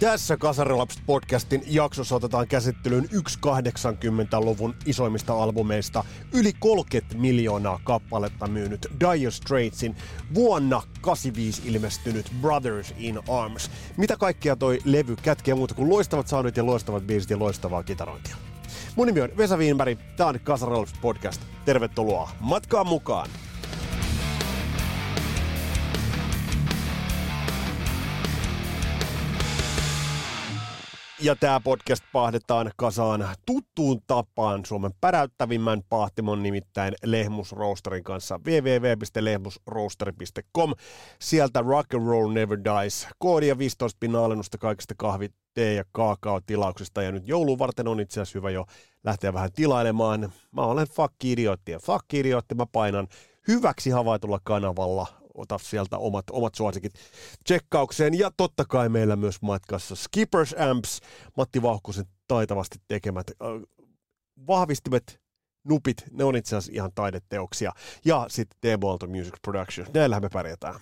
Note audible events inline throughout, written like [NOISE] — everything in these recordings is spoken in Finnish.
Tässä Kasarilapset podcastin jaksossa otetaan käsittelyyn yksi 80-luvun isoimmista albumeista yli 30 miljoonaa kappaletta myynyt Dire Straitsin vuonna 85 ilmestynyt Brothers in Arms. Mitä kaikkea toi levy kätkee muuta kuin loistavat soundit ja loistavat biisit ja loistavaa kitarointia. Mun nimi on Vesa Wienberg, tää on Kasarilapset podcast. Tervetuloa matkaan mukaan! Ja tämä podcast pahdetaan kasaan tuttuun tapaan Suomen päräyttävimmän pahtimon nimittäin Lehmusroosterin kanssa www.lehmusroosteri.com. Sieltä Rock and Roll Never Dies. Koodia 15 pinnan alennusta kaikista kahvit, tee ja kaakao-tilauksista. Ja nyt joulun varten on itse asiassa hyvä jo lähteä vähän tilailemaan. Mä olen fuck-idiootti ja fuck-idiootti mä painan hyväksi havaitulla kanavalla ota sieltä omat, omat suosikit tsekkaukseen. Ja totta kai meillä myös matkassa Skippers Amps, Matti Vauhkusen taitavasti tekemät äh, vahvistimet, nupit, ne on itse asiassa ihan taideteoksia. Ja sitten Table Alto Music Production, näillähän me pärjätään.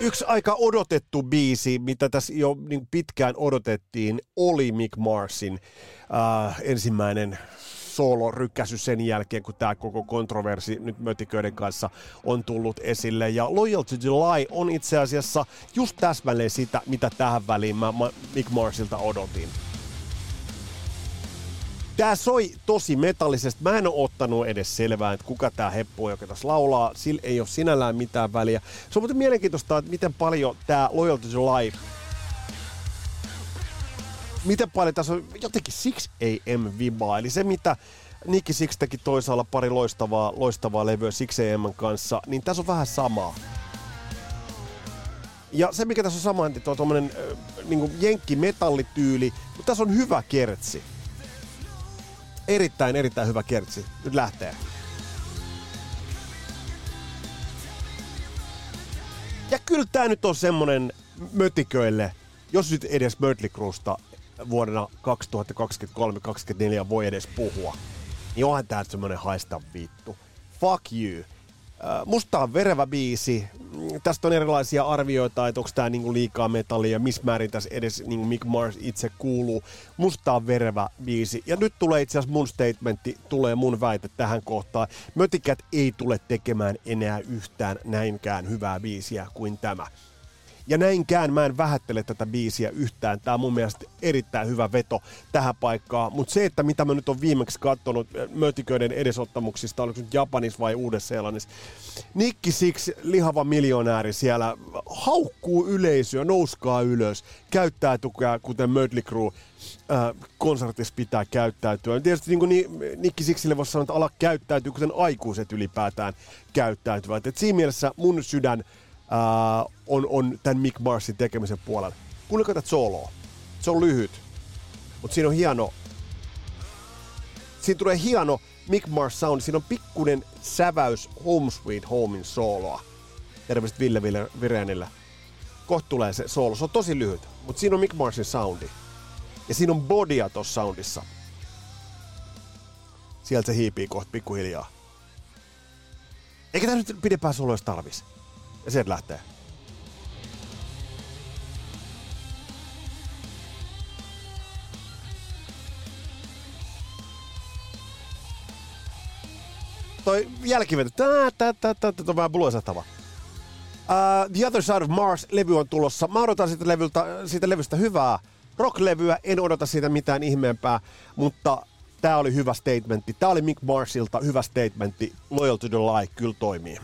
Yksi aika odotettu biisi, mitä tässä jo niin pitkään odotettiin, oli Mick Marsin äh, ensimmäinen soolo-rykkäsy sen jälkeen, kun tämä koko kontroversi nyt mötiköiden kanssa on tullut esille. Ja Loyal to July on itse asiassa just täsmälleen sitä, mitä tähän väliin mä Mick Marsilta odotin. Tää soi tosi metallisesti. Mä en ole ottanut edes selvää, että kuka tää heppu on, joka tässä laulaa. Sillä ei ole sinällään mitään väliä. Se on muuten mielenkiintoista, että miten paljon tää Loyal to July miten paljon tässä on jotenkin 6 AM vibaa, eli se mitä Nicky Six teki toisaalla pari loistavaa, loistavaa levyä 6 AM kanssa, niin tässä on vähän samaa. Ja se, mikä tässä on sama, niin on tuommoinen äh, niin jenkki metallityyli, mutta tässä on hyvä kertsi. Erittäin, erittäin hyvä kertsi. Nyt lähtee. Ja kyllä tämä nyt on semmonen mötiköille, jos nyt edes Mötley Cruesta vuonna 2023-2024 voi edes puhua, niin onhan tää semmonen haista vittu. Fuck you. Äh, musta on verevä biisi. Tästä on erilaisia arvioita, että onko tämä niinku liikaa metallia, missä määrin tässä edes niinku Mick Mars itse kuuluu. Musta on verevä biisi. Ja nyt tulee itse asiassa mun statementti, tulee mun väite tähän kohtaan. Mötikät ei tule tekemään enää yhtään näinkään hyvää biisiä kuin tämä. Ja näinkään mä en vähättele tätä biisiä yhtään. Tää on mun mielestä erittäin hyvä veto tähän paikkaan. Mutta se, että mitä mä nyt on viimeksi katsonut äh, mötiköiden edesottamuksista, oliko nyt Japanissa vai Uudessa-Seelannissa, Nikki Six, lihava miljonääri siellä, haukkuu yleisöä, nouskaa ylös, käyttää tukea, kuten Mötley Crue äh, konsertissa pitää käyttäytyä. Tietysti niin kuin Nikki Sixille voisi sanoa, että ala käyttäytyy, kuten aikuiset ylipäätään käyttäytyvät. Et siinä mielessä mun sydän uh, on, on tämän Mick Marsin tekemisen puolella. Kuunnelkaa tätä soloa. Se on lyhyt, mutta siinä on hieno, siinä tulee hieno Mick Mars sound. Siinä on pikkuinen säväys Home Sweet Homein sooloa. Terveistä Ville Ville Virenille. Kohta tulee se soolo. Se on tosi lyhyt, mutta siinä on Mick Marsin soundi. Ja siinä on bodya tuossa soundissa. Sieltä se hiipii kohta pikkuhiljaa. Eikä tämä nyt pidempään soloista tarvis. Ja sieltä lähtee. Toi jälkiveto, tää, tää, tää, tää, tää, on vähän bluesahtava. Uh, The Other Side of Mars-levy on tulossa. Mä odotan siitä, levyltä, siitä levystä hyvää rock-levyä, en odota siitä mitään ihmeempää, mutta tää oli hyvä statementti. Tää oli Mick Marsilta hyvä statementti. Loyal to the Lie kyllä toimii.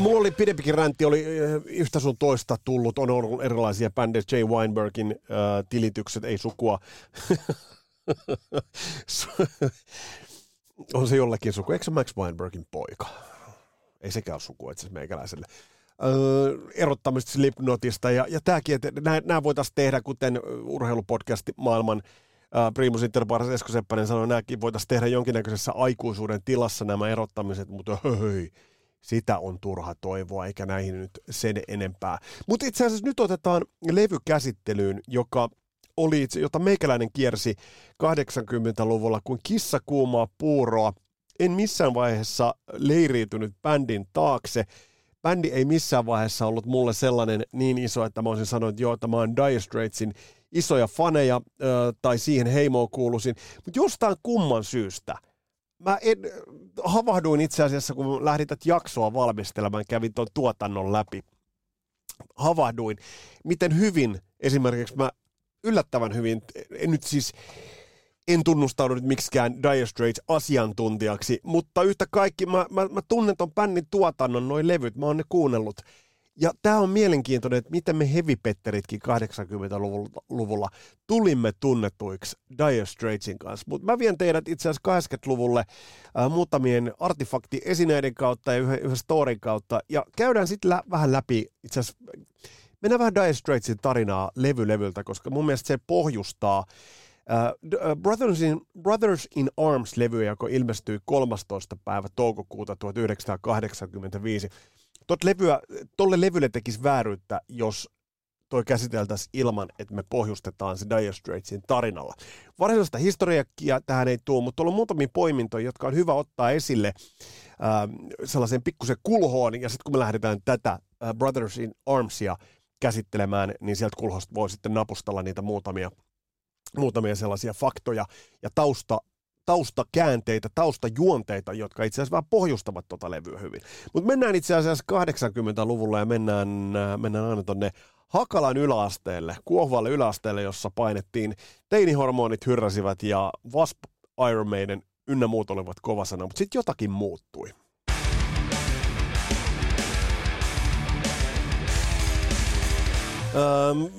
Mulla oli pidempikin räntti, oli eh, yhtä sun toista tullut, on ollut erilaisia bändejä, Jay Weinbergin äh, tilitykset, ei sukua. [LAUGHS] on se jollekin suku, eikö se Max Weinbergin poika? Ei sekään ole sukua itse meikäläiselle. öö, erottamista Slipknotista. Ja, ja tämäkin, että nämä voitaisiin tehdä, kuten urheilupodcasti maailman Primus Inter Paras Esko Seppänen sanoi, nämäkin voitaisiin tehdä jonkinnäköisessä aikuisuuden tilassa nämä erottamiset, mutta höhöi, sitä on turha toivoa, eikä näihin nyt sen enempää. Mutta itse asiassa nyt otetaan levykäsittelyyn, joka oli, jota meikäläinen kiersi 80-luvulla kuin kissa kuumaa puuroa. En missään vaiheessa leiriytynyt bändin taakse. Bändi ei missään vaiheessa ollut mulle sellainen niin iso, että mä olisin sanonut, että joo, että mä oon Dire Straitsin isoja faneja tai siihen heimoon kuuluisin. Mutta jostain kumman syystä mä en, havahduin itse asiassa, kun lähdin tätä jaksoa valmistelemaan, kävin tuon tuotannon läpi. Havahduin, miten hyvin esimerkiksi mä yllättävän hyvin, en nyt siis en tunnustaudu nyt miksikään Dire Straits asiantuntijaksi, mutta yhtä kaikki mä, mä, mä tunnen ton bändin tuotannon, noin levyt, mä oon ne kuunnellut. Ja tämä on mielenkiintoinen, että miten me heavy-petteritkin 80-luvulla tulimme tunnetuiksi Dire Straitsin kanssa. Mutta mä vien teidät itse asiassa 80-luvulle äh, muutamien artefaktiesineiden kautta ja yhden, yhden storin kautta. Ja käydään sitten lä- vähän läpi itse asiassa, mennään vähän Dire Straitsin tarinaa levy-levyltä, koska mun mielestä se pohjustaa Uh, Brothers, in, Brothers in Arms-levy, joka ilmestyi 13. päivä toukokuuta 1985. Tot levyä, tolle levylle tekisi vääryyttä, jos toi käsiteltäisiin ilman, että me pohjustetaan se Dire Straitsin tarinalla. Varsinaista historiakkia tähän ei tule, mutta on muutamia poimintoja, jotka on hyvä ottaa esille äh, sellaisen pikkusen kulhoon, ja sitten kun me lähdetään tätä äh, Brothers in Armsia käsittelemään, niin sieltä kulhosta voi sitten napustella niitä muutamia, muutamia sellaisia faktoja ja tausta taustakäänteitä, taustajuonteita, jotka itse asiassa vähän pohjustavat tuota levyä hyvin. Mutta mennään itse asiassa 80-luvulla ja mennään, äh, mennään aina tonne Hakalan yläasteelle, Kuohvalle yläasteelle, jossa painettiin, teinihormonit hyrräsivät ja Wasp, Iron Maiden ynnä muut olivat kovasana, mutta sitten jotakin muuttui.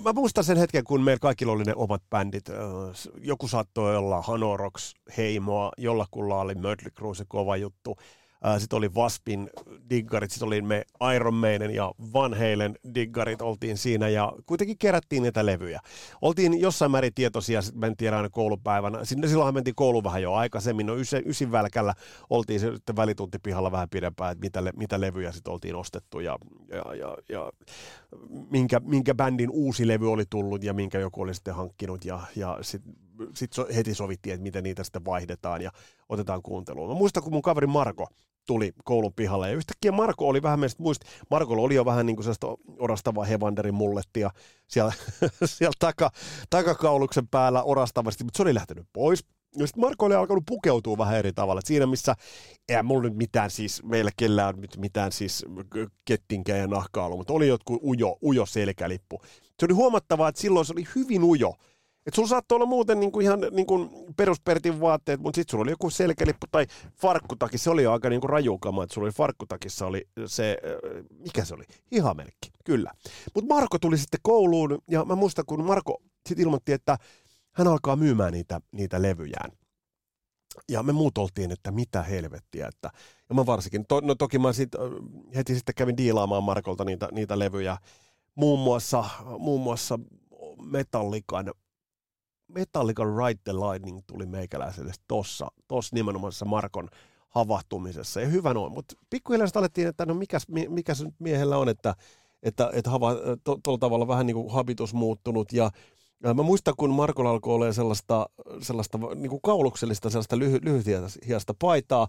Mä muistan sen hetken, kun meillä kaikilla oli ne omat bändit. Öö, joku saattoi olla Hanorox, Heimoa, jollakulla oli Mötley Crue, se kova juttu. Sitten oli Waspin diggarit, sitten oli me Iron Maiden ja Van Halen diggarit oltiin siinä ja kuitenkin kerättiin niitä levyjä. Oltiin jossain määrin tietoisia, sitten mentiin aina koulupäivänä. Sinne silloinhan mentiin koulu vähän jo aikaisemmin, no ysin, ysin välkällä oltiin sitten välituntipihalla vähän pidempään, että mitä, mitä levyjä sitten oltiin ostettu ja, ja, ja, ja minkä, minkä bändin uusi levy oli tullut ja minkä joku oli sitten hankkinut ja, ja sitten heti sovittiin, että miten niitä sitten vaihdetaan ja otetaan kuunteluun. Mä muistan, kun mun kaveri Marko tuli koulun pihalle. Ja yhtäkkiä Marko oli vähän meistä muist, Markolla oli jo vähän niin kuin sellaista orastavaa Hevanderin mullettia siellä, [LAUGHS] siellä taka, takakauluksen päällä orastavasti, mutta se oli lähtenyt pois. Ja sitten Marko oli alkanut pukeutua vähän eri tavalla. Et siinä missä, ei mulla nyt mitään siis, meillä kellään mitään siis kettinkään ja nahkaa ollut, mutta oli jotkut ujo, ujo selkälippu. Se oli huomattavaa, että silloin se oli hyvin ujo et sulla saattoi olla muuten niinku ihan niinku peruspertin vaatteet, mutta sitten sulla oli joku selkälippu tai farkkutakki. Se oli aika niinku rajukama, että sulla oli farkkutakissa oli se, äh, mikä se oli? Ihamerkki, kyllä. Mutta Marko tuli sitten kouluun ja mä muistan, kun Marko sitten ilmoitti, että hän alkaa myymään niitä, niitä levyjään. Ja me muut oltiin, että mitä helvettiä. Että, ja mä varsinkin, to, no toki mä sit, heti sitten kävin diilaamaan Markolta niitä, niitä levyjä. Muun muassa, muun muassa Metallica Ride the Lightning tuli meikäläiselle tossa, tossa nimenomaisessa Markon havahtumisessa. Ja hyvä noin, mutta pikkuhiljaa alettiin, että no mikäs, mikä se nyt miehellä on, että, että, että hava, to, tuolla tavalla vähän niin kuin habitus muuttunut ja Mä muistan, kun Markolla alkoi olla sellaista, sellaista niin kuin kauluksellista, sellaista lyhy, lyhythiasta paitaa.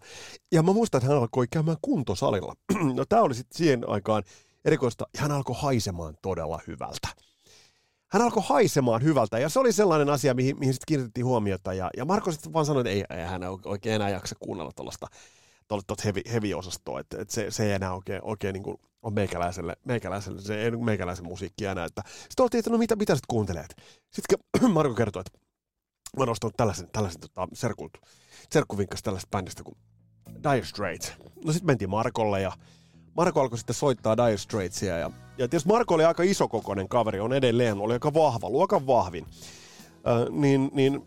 Ja mä muistan, että hän alkoi käymään kuntosalilla. [CLEARS THROAT] no tämä oli sitten siihen aikaan erikoista. Ja hän alkoi haisemaan todella hyvältä hän alkoi haisemaan hyvältä, ja se oli sellainen asia, mihin, mihin sitten kiinnitettiin huomiota, ja, ja Marko sitten vaan sanoi, että ei, ei hän oikein enää jaksa kuunnella tuollaista heavy, heavy-osastoa, että, että se, se ei enää oikein, oikein niin kuin on meikäläiselle, meikäläiselle, se ei meikäläisen musiikki enää. Että, sitten oltiin, että no mitä, mitä sitten kuuntelet? Sitten [CLEARS THROAT] Marko kertoi, että mä oon ostanut tällaisen, tällaisen tota, serkut, serkkuvinkkas tällaista bändistä kuin Dire Straits. No sitten mentiin Markolle ja Marko alkoi sitten soittaa Dire Straitsia. Ja, ja tietysti Marko oli aika isokokoinen kaveri, on edelleen, oli aika vahva, luokan vahvin. Äh, niin, niin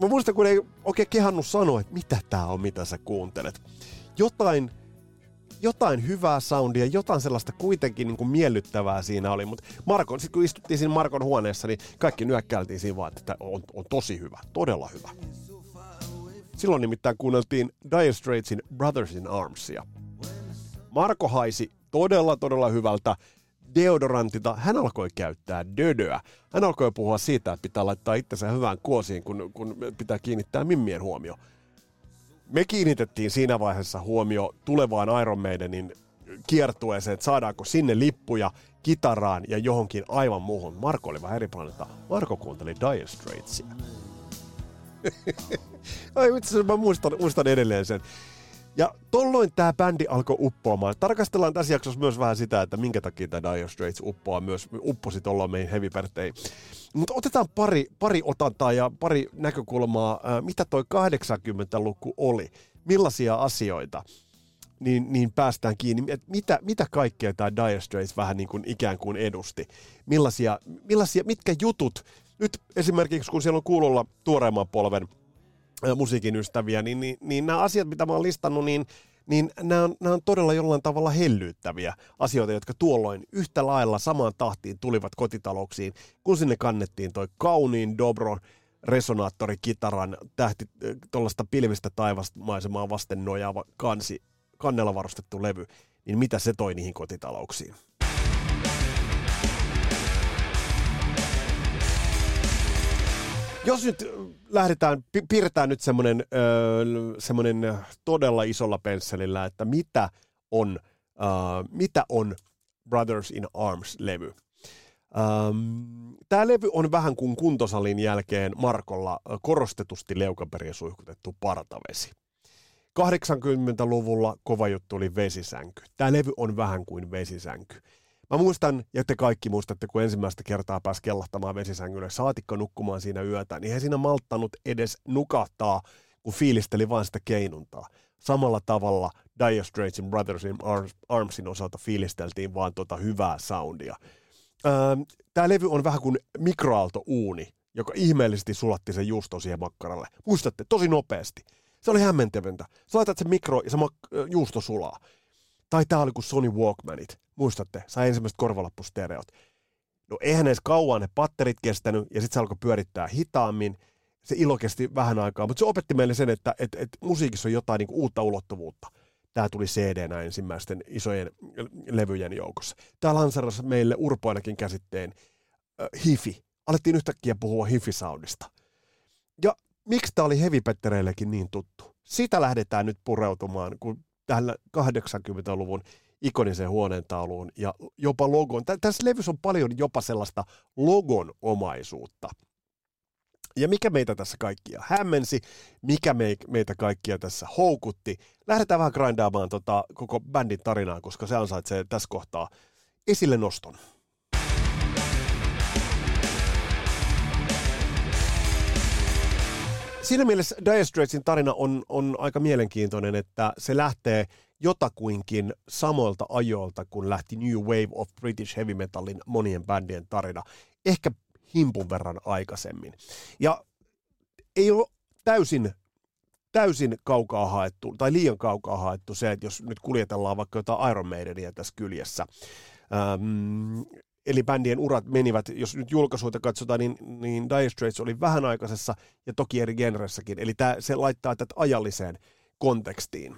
mä muistan, kun ei oikein kehannut sanoa, että mitä tää on, mitä sä kuuntelet. Jotain jotain hyvää soundia, jotain sellaista kuitenkin niin kuin miellyttävää siinä oli. Mutta Markon, sit kun istuttiin siinä Markon huoneessa, niin kaikki nyökkäiltiin siinä vaan, että on, on tosi hyvä, todella hyvä. Silloin nimittäin kuunneltiin Dire Straitsin Brothers in Armsia. Marko haisi todella, todella hyvältä deodorantilta. Hän alkoi käyttää dödöä. Hän alkoi puhua siitä, että pitää laittaa itsensä hyvään kuosiin, kun, kun pitää kiinnittää mimmien huomio. Me kiinnitettiin siinä vaiheessa huomio tulevaan Iron Maidenin kiertueeseen, että saadaanko sinne lippuja kitaraan ja johonkin aivan muuhun. Marko oli vähän eri planeetta. Marko kuunteli Dire Straitsia. [LAUGHS] Ai itse mä muistan, muistan edelleen sen. Ja tolloin tämä bändi alkoi uppoamaan. Tarkastellaan tässä jaksossa myös vähän sitä, että minkä takia tämä Dire Straits uppoaa myös, upposi tolloin meihin heavy Mutta otetaan pari, pari otantaa ja pari näkökulmaa, mitä toi 80-luku oli, millaisia asioita? Niin, niin päästään kiinni, että mitä, mitä kaikkea tämä Dire Straits vähän niin kuin ikään kuin edusti. Millaisia, millaisia, mitkä jutut, nyt esimerkiksi kun siellä on kuulolla tuoreemman polven – musiikin ystäviä, niin, niin, niin nämä asiat, mitä mä oon listannut, niin, niin nämä on, nämä on todella jollain tavalla hellyyttäviä asioita, jotka tuolloin yhtä lailla samaan tahtiin tulivat kotitalouksiin, kun sinne kannettiin toi kauniin dobro resonaattorikitaran tähti, tuollaista pilvistä taivasmaisemaa vasten nojaava kansi, kannella varustettu levy, niin mitä se toi niihin kotitalouksiin? Jos nyt lähdetään, piirretään nyt semmoinen, öö, semmoinen todella isolla pensselillä, että mitä on, öö, mitä on Brothers in Arms-levy. Ähm, Tämä levy on vähän kuin kuntosalin jälkeen Markolla korostetusti leukaperin suihkutettu partavesi. 80-luvulla kova juttu oli vesisänky. Tämä levy on vähän kuin vesisänky. Mä muistan, ja te kaikki muistatte, kun ensimmäistä kertaa pääsi kellahtamaan vesisängylle, saatikko nukkumaan siinä yötä, niin he siinä malttanut edes nukahtaa, kun fiilisteli vain sitä keinuntaa. Samalla tavalla Dire Straitsin Brothers in Armsin osalta fiilisteltiin vaan tuota hyvää soundia. Öö, Tämä levy on vähän kuin mikroaaltouuni, joka ihmeellisesti sulatti sen juusto siihen makkaralle. Muistatte, tosi nopeasti. Se oli hämmentäväntä. Sä laitat sen mikro ja se mak- juusto sulaa. Tai tää oli kuin Sony Walkmanit. Muistatte, sai ensimmäiset korvalappustereot. No eihän edes kauan ne patterit kestänyt, ja sitten se alkoi pyörittää hitaammin. Se ilo kesti vähän aikaa, mutta se opetti meille sen, että et, et musiikissa on jotain niinku uutta ulottuvuutta. Tämä tuli CD-nä ensimmäisten isojen levyjen joukossa. Tämä lanserasi meille urpoinakin käsitteen äh, hifi. Alettiin yhtäkkiä puhua hifi-soundista. Ja miksi tämä oli hevipettereillekin niin tuttu? Sitä lähdetään nyt pureutumaan, kun tällä 80-luvun ikoniseen huoneentauluun ja jopa logon. Tässä levyssä on paljon jopa sellaista logon omaisuutta. Ja mikä meitä tässä kaikkia hämmensi, mikä meitä kaikkia tässä houkutti. Lähdetään vähän grindaamaan tota koko bändin tarinaa, koska se ansaitsee tässä kohtaa esille noston. Siinä mielessä Dire Straitsin tarina on, on aika mielenkiintoinen, että se lähtee jotakuinkin samoilta ajoilta, kun lähti New Wave of British Heavy Metalin monien bändien tarina. Ehkä himpun verran aikaisemmin. Ja ei ole täysin, täysin kaukaa haettu, tai liian kaukaa haettu se, että jos nyt kuljetellaan vaikka jotain Iron Maidenia tässä kyljessä, ähm, eli bändien urat menivät, jos nyt julkaisuita katsotaan, niin, niin Dire Straits oli vähän aikaisessa ja toki eri genressäkin. Eli tää, se laittaa tätä ajalliseen kontekstiin.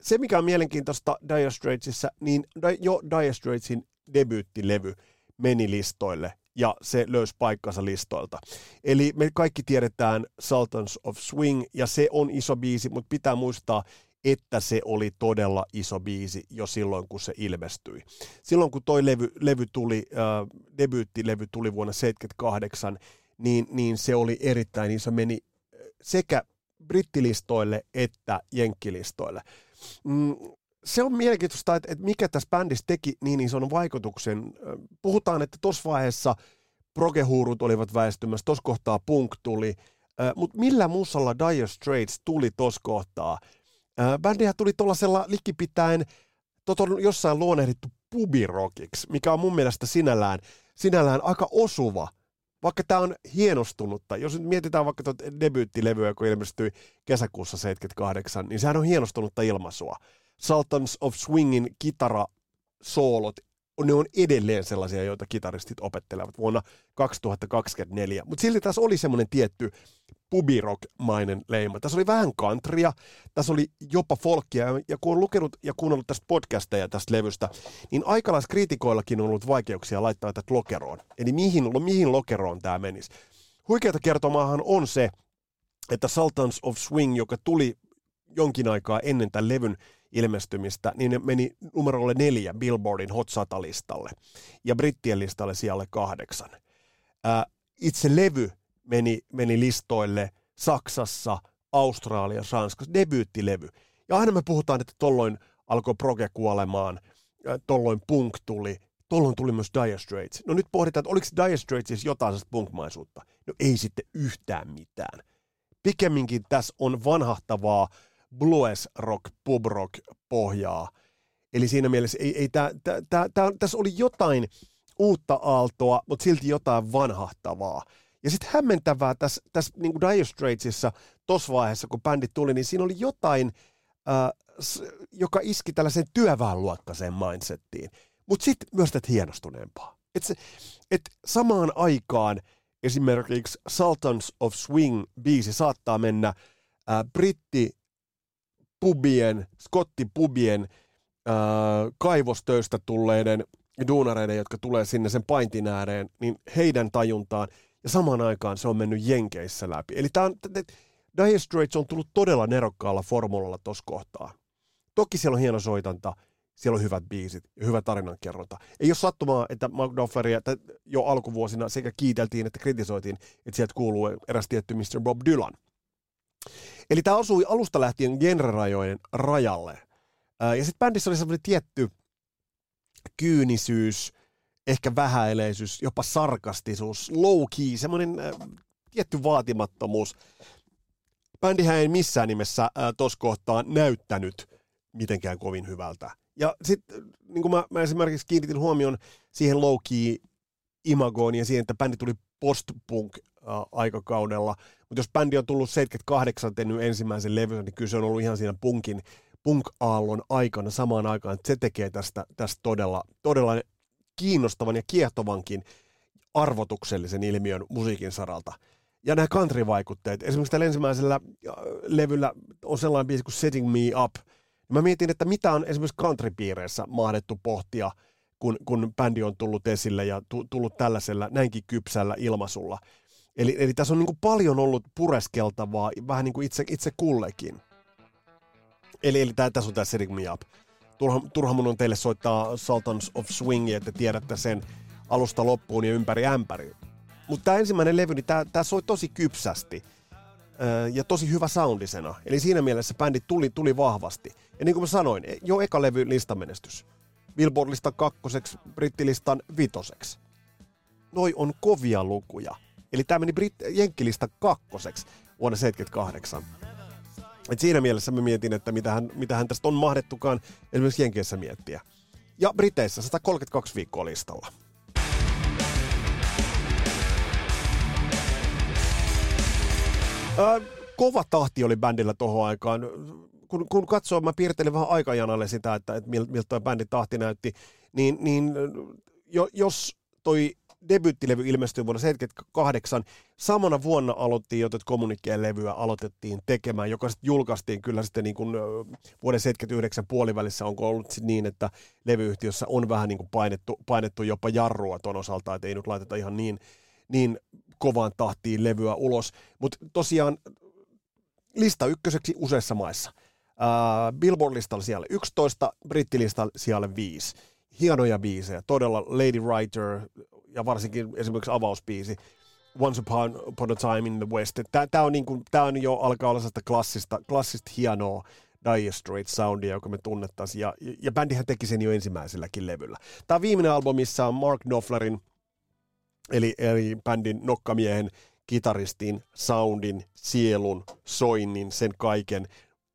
Se, mikä on mielenkiintoista Dire Straitsissa, niin jo Dire Straitsin debyyttilevy meni listoille ja se löysi paikkansa listoilta. Eli me kaikki tiedetään Sultans of Swing, ja se on iso biisi, mutta pitää muistaa, että se oli todella iso biisi jo silloin, kun se ilmestyi. Silloin, kun toi levy, levy tuli, äh, debyyttilevy tuli vuonna 1978, niin, niin se oli erittäin iso, meni äh, sekä brittilistoille että jenkkilistoille. Mm, se on mielenkiintoista, että, että mikä tässä bändissä teki niin ison vaikutuksen. Äh, puhutaan, että tuossa vaiheessa progehuurut olivat väistymässä, tuossa kohtaa punk tuli, äh, mutta millä musalla Dire Straits tuli tuossa kohtaa – bändihän tuli tuollaisella likipitäen tota jossain luonehdittu pubirokiksi, mikä on mun mielestä sinällään, sinällään aika osuva, vaikka tämä on hienostunutta. Jos nyt mietitään vaikka tuota debyyttilevyä, kun ilmestyi kesäkuussa 78, niin sehän on hienostunutta ilmaisua. Sultans of Swingin kitarasoolot, ne on edelleen sellaisia, joita kitaristit opettelevat vuonna 2024. Mutta silti tässä oli semmoinen tietty pubirock-mainen leima. Tässä oli vähän countrya, tässä oli jopa folkia, ja kun on lukenut ja kuunnellut tästä podcasteja tästä levystä, niin aikalaiskriitikoillakin on ollut vaikeuksia laittaa tätä lokeroon. Eli mihin, mihin lokeroon tämä menisi. Huikeata kertomaahan on se, että Sultans of Swing, joka tuli jonkin aikaa ennen tämän levyn ilmestymistä, niin ne meni numerolle neljä Billboardin Hot 100-listalle ja brittien listalle siellä kahdeksan. Ää, itse levy meni, meni listoille Saksassa, Australiassa, Ranskassa, debyyttilevy. Ja aina me puhutaan, että tolloin alkoi proge kuolemaan, tolloin punk tuli, tolloin tuli myös Dire Straits. No nyt pohditaan, että oliko Dire Straitsissa jotain punkmaisuutta. No ei sitten yhtään mitään. Pikemminkin tässä on vanhahtavaa blues rock, pub rock pohjaa. Eli siinä mielessä ei, ei tää, tää, tää, tää, tässä oli jotain uutta aaltoa, mutta silti jotain vanhahtavaa. Ja sitten hämmentävää tässä, tässä niin Dire Straitsissa tuossa vaiheessa, kun bändit tuli, niin siinä oli jotain, äh, joka iski tällaiseen työväenluokkaiseen mindsettiin. Mutta sitten myös tätä hienostuneempaa. Että et samaan aikaan esimerkiksi Sultans of Swing-biisi saattaa mennä äh, britti pubien, skottipubien äh, kaivostöistä tulleiden duunareiden, jotka tulee sinne sen paintin ääreen, niin heidän tajuntaan – ja samaan aikaan se on mennyt Jenkeissä läpi. Eli tämä on, Dire Straits on tullut todella nerokkaalla formulalla tuossa kohtaa. Toki siellä on hieno soitanta, siellä on hyvät biisit ja hyvä tarinankerronta. Ei ole sattumaa, että Mark Knopfleria jo alkuvuosina sekä kiiteltiin että kritisoitiin, että sieltä kuuluu eräs tietty Mr. Bob Dylan. Eli tämä osui alusta lähtien genrerajojen rajalle. Ja sitten bändissä oli sellainen tietty kyynisyys, ehkä vähäileisyys, jopa sarkastisuus, low key, semmoinen äh, tietty vaatimattomuus. Bändihän ei missään nimessä äh, tuossa kohtaa näyttänyt mitenkään kovin hyvältä. Ja sitten niin kuin mä, mä esimerkiksi kiinnitin huomion siihen low key imagoon ja siihen, että bändi tuli post-punk äh, aikakaudella. Mutta jos bändi on tullut 78 tehnyt ensimmäisen levyn, niin kyllä se on ollut ihan siinä punkin, punk-aallon aikana samaan aikaan, että se tekee tästä, tästä todella, todella kiinnostavan ja kiehtovankin arvotuksellisen ilmiön musiikin saralta. Ja nämä country-vaikutteet, esimerkiksi tällä ensimmäisellä levyllä on sellainen biisi kuin Setting Me Up. Mä mietin, että mitä on esimerkiksi country-piireissä mahdettu pohtia, kun, kun bändi on tullut esille ja tullut tällaisella näinkin kypsällä ilmaisulla. Eli, eli tässä on niin kuin paljon ollut pureskeltavaa, vähän niin kuin itse, itse kullekin. Eli, eli tää, tässä on tämä Setting Me Up turha, turha mun on teille soittaa Sultans of Swing, että tiedätte sen alusta loppuun ja ympäri ämpäri. Mutta tämä ensimmäinen levy, niin tämä soi tosi kypsästi ja tosi hyvä soundisena. Eli siinä mielessä bändi tuli, tuli vahvasti. Ja niin kuin mä sanoin, e, jo eka levy listamenestys. Billboard-listan kakkoseksi, brittilistan vitoseksi. Noi on kovia lukuja. Eli tämä meni Brit- Jenkkilista kakkoseksi vuonna 1978. Et siinä mielessä mä mietin, että mitä hän, mitä hän tästä on mahdettukaan esimerkiksi Jenkeissä miettiä. Ja Briteissä 132 viikkoa listalla. Ää, kova tahti oli bändillä tuohon aikaan. Kun, kun katsoo, mä piirtelin vähän aikajanalle sitä, että, että miltä tuo bändin tahti näytti, niin, niin jo, jos toi debyyttilevy ilmestyi vuonna 1978. Samana vuonna aloittiin jo tätä kommunikkeen levyä aloitettiin tekemään, joka sitten julkaistiin kyllä sitten niin kuin vuoden 79 puolivälissä. Onko ollut niin, että levyyhtiössä on vähän niin kuin painettu, painettu jopa jarrua ton osalta, että ei nyt laiteta ihan niin, niin kovaan tahtiin levyä ulos. Mutta tosiaan lista ykköseksi useissa maissa. Uh, Billboard-listalla siellä 11, brittilistalla siellä 5 hienoja biisejä, todella Lady Writer, ja varsinkin esimerkiksi avausbiisi Once Upon, Upon a Time in the West. Tämä on, niin kuin, tää on jo alkaa olla sellaista klassista, klassista hienoa Dire Straits soundia, joka me tunnettaisiin, ja, ja bändihän teki sen jo ensimmäiselläkin levyllä. Tämä viimeinen albumi, missä on Mark Knopflerin, eli, eli bändin nokkamiehen, kitaristin, soundin, sielun, soinnin, sen kaiken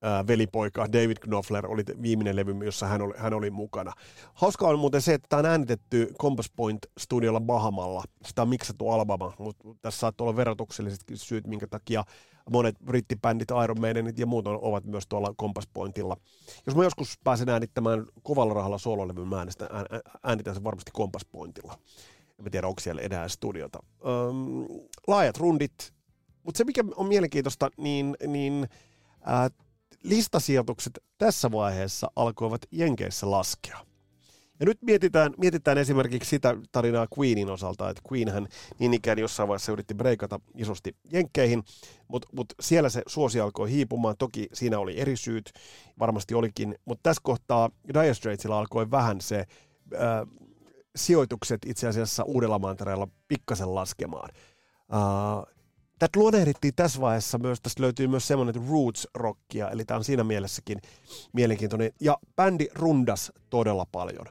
ää, velipoika David Knopfler oli viimeinen levy, jossa hän oli, hän oli mukana. Hauska on muuten se, että tämä on äänitetty Compass Point studiolla Bahamalla. Sitä on miksattu Alabama, mutta tässä saattaa olla verotukselliset syyt, minkä takia monet brittibändit, Iron Maidenit ja muut ovat myös tuolla Compass Pointilla. Jos mä joskus pääsen äänittämään kovalla rahalla sololevyn, mä äänestän, äänitän sen varmasti Compass Pointilla. En tiedä, onko siellä enää studiota. Öm, laajat rundit, mutta se mikä on mielenkiintoista, niin, niin ää, listasijoitukset tässä vaiheessa alkoivat Jenkeissä laskea. Ja nyt mietitään, mietitään esimerkiksi sitä tarinaa Queenin osalta, että Queenhän niin ikään jossain vaiheessa yritti breikata isosti jenkkeihin, mutta mut siellä se suosi alkoi hiipumaan. Toki siinä oli eri syyt, varmasti olikin, mutta tässä kohtaa Dire Straitsilla alkoi vähän se äh, sijoitukset itse asiassa Uudella mantereella pikkasen laskemaan. Äh, Tätä luonehdittiin tässä vaiheessa myös, tästä löytyy myös semmoinen roots-rockia, eli tämä on siinä mielessäkin mielenkiintoinen. Ja bändi rundas todella paljon.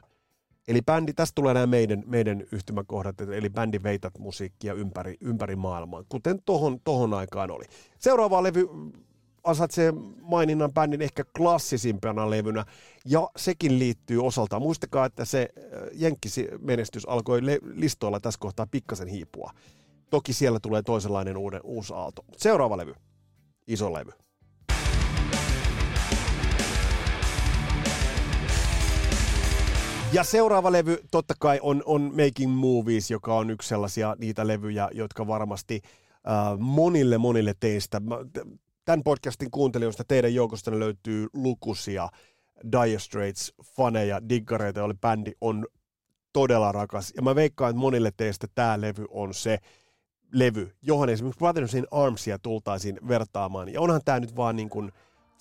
Eli bändi, tästä tulee nämä meidän, meidän yhtymäkohdat, eli bändi veität musiikkia ympäri, ympäri maailmaa, kuten tohon, tohon aikaan oli. Seuraava levy ansaitsee maininnan bändin ehkä klassisimpana levynä, ja sekin liittyy osaltaan. Muistakaa, että se äh, jenkkimenestys alkoi listoilla tässä kohtaa pikkasen hiipua. Toki siellä tulee toisenlainen uuden, uusi aalto. Seuraava levy. Iso levy. Ja seuraava levy totta kai on, on Making Movies, joka on yksi sellaisia niitä levyjä, jotka varmasti äh, monille monille teistä, tämän podcastin kuuntelijoista teidän joukosta löytyy lukuisia Dire Straits faneja, diggareita, joille bändi on todella rakas. Ja mä veikkaan, että monille teistä tämä levy on se, levy, johon esimerkiksi Brothers in Armsia tultaisiin vertaamaan. Ja onhan tämä nyt vaan niin kuin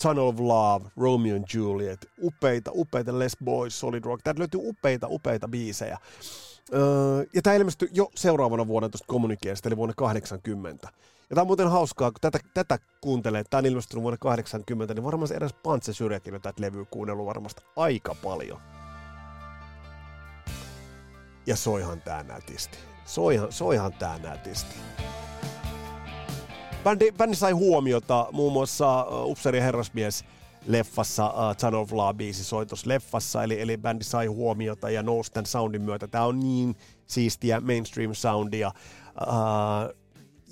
Tunnel of Love, Romeo and Juliet, upeita, upeita Les Boys, Solid Rock. Täältä löytyy upeita, upeita biisejä. Öö, ja tämä ilmestyi jo seuraavana vuonna tuosta kommunikeesta, eli vuonna 80. Ja tämä on muuten hauskaa, kun tätä, tätä kuuntelee, tämä on ilmestynyt vuonna 80, niin varmasti edes Pantse Syrjäkin on tätä levyä kuunnellut varmasti aika paljon. Ja soihan tää nätisti. Soihan, soihan tää nätisti. Bändi, bändi sai huomiota muun muassa uh, Upseri herrasmies leffassa uh, Son of Law biisi soi leffassa, eli, eli bändi sai huomiota ja nousi tämän soundin myötä. Tämä on niin siistiä mainstream soundia. Uh,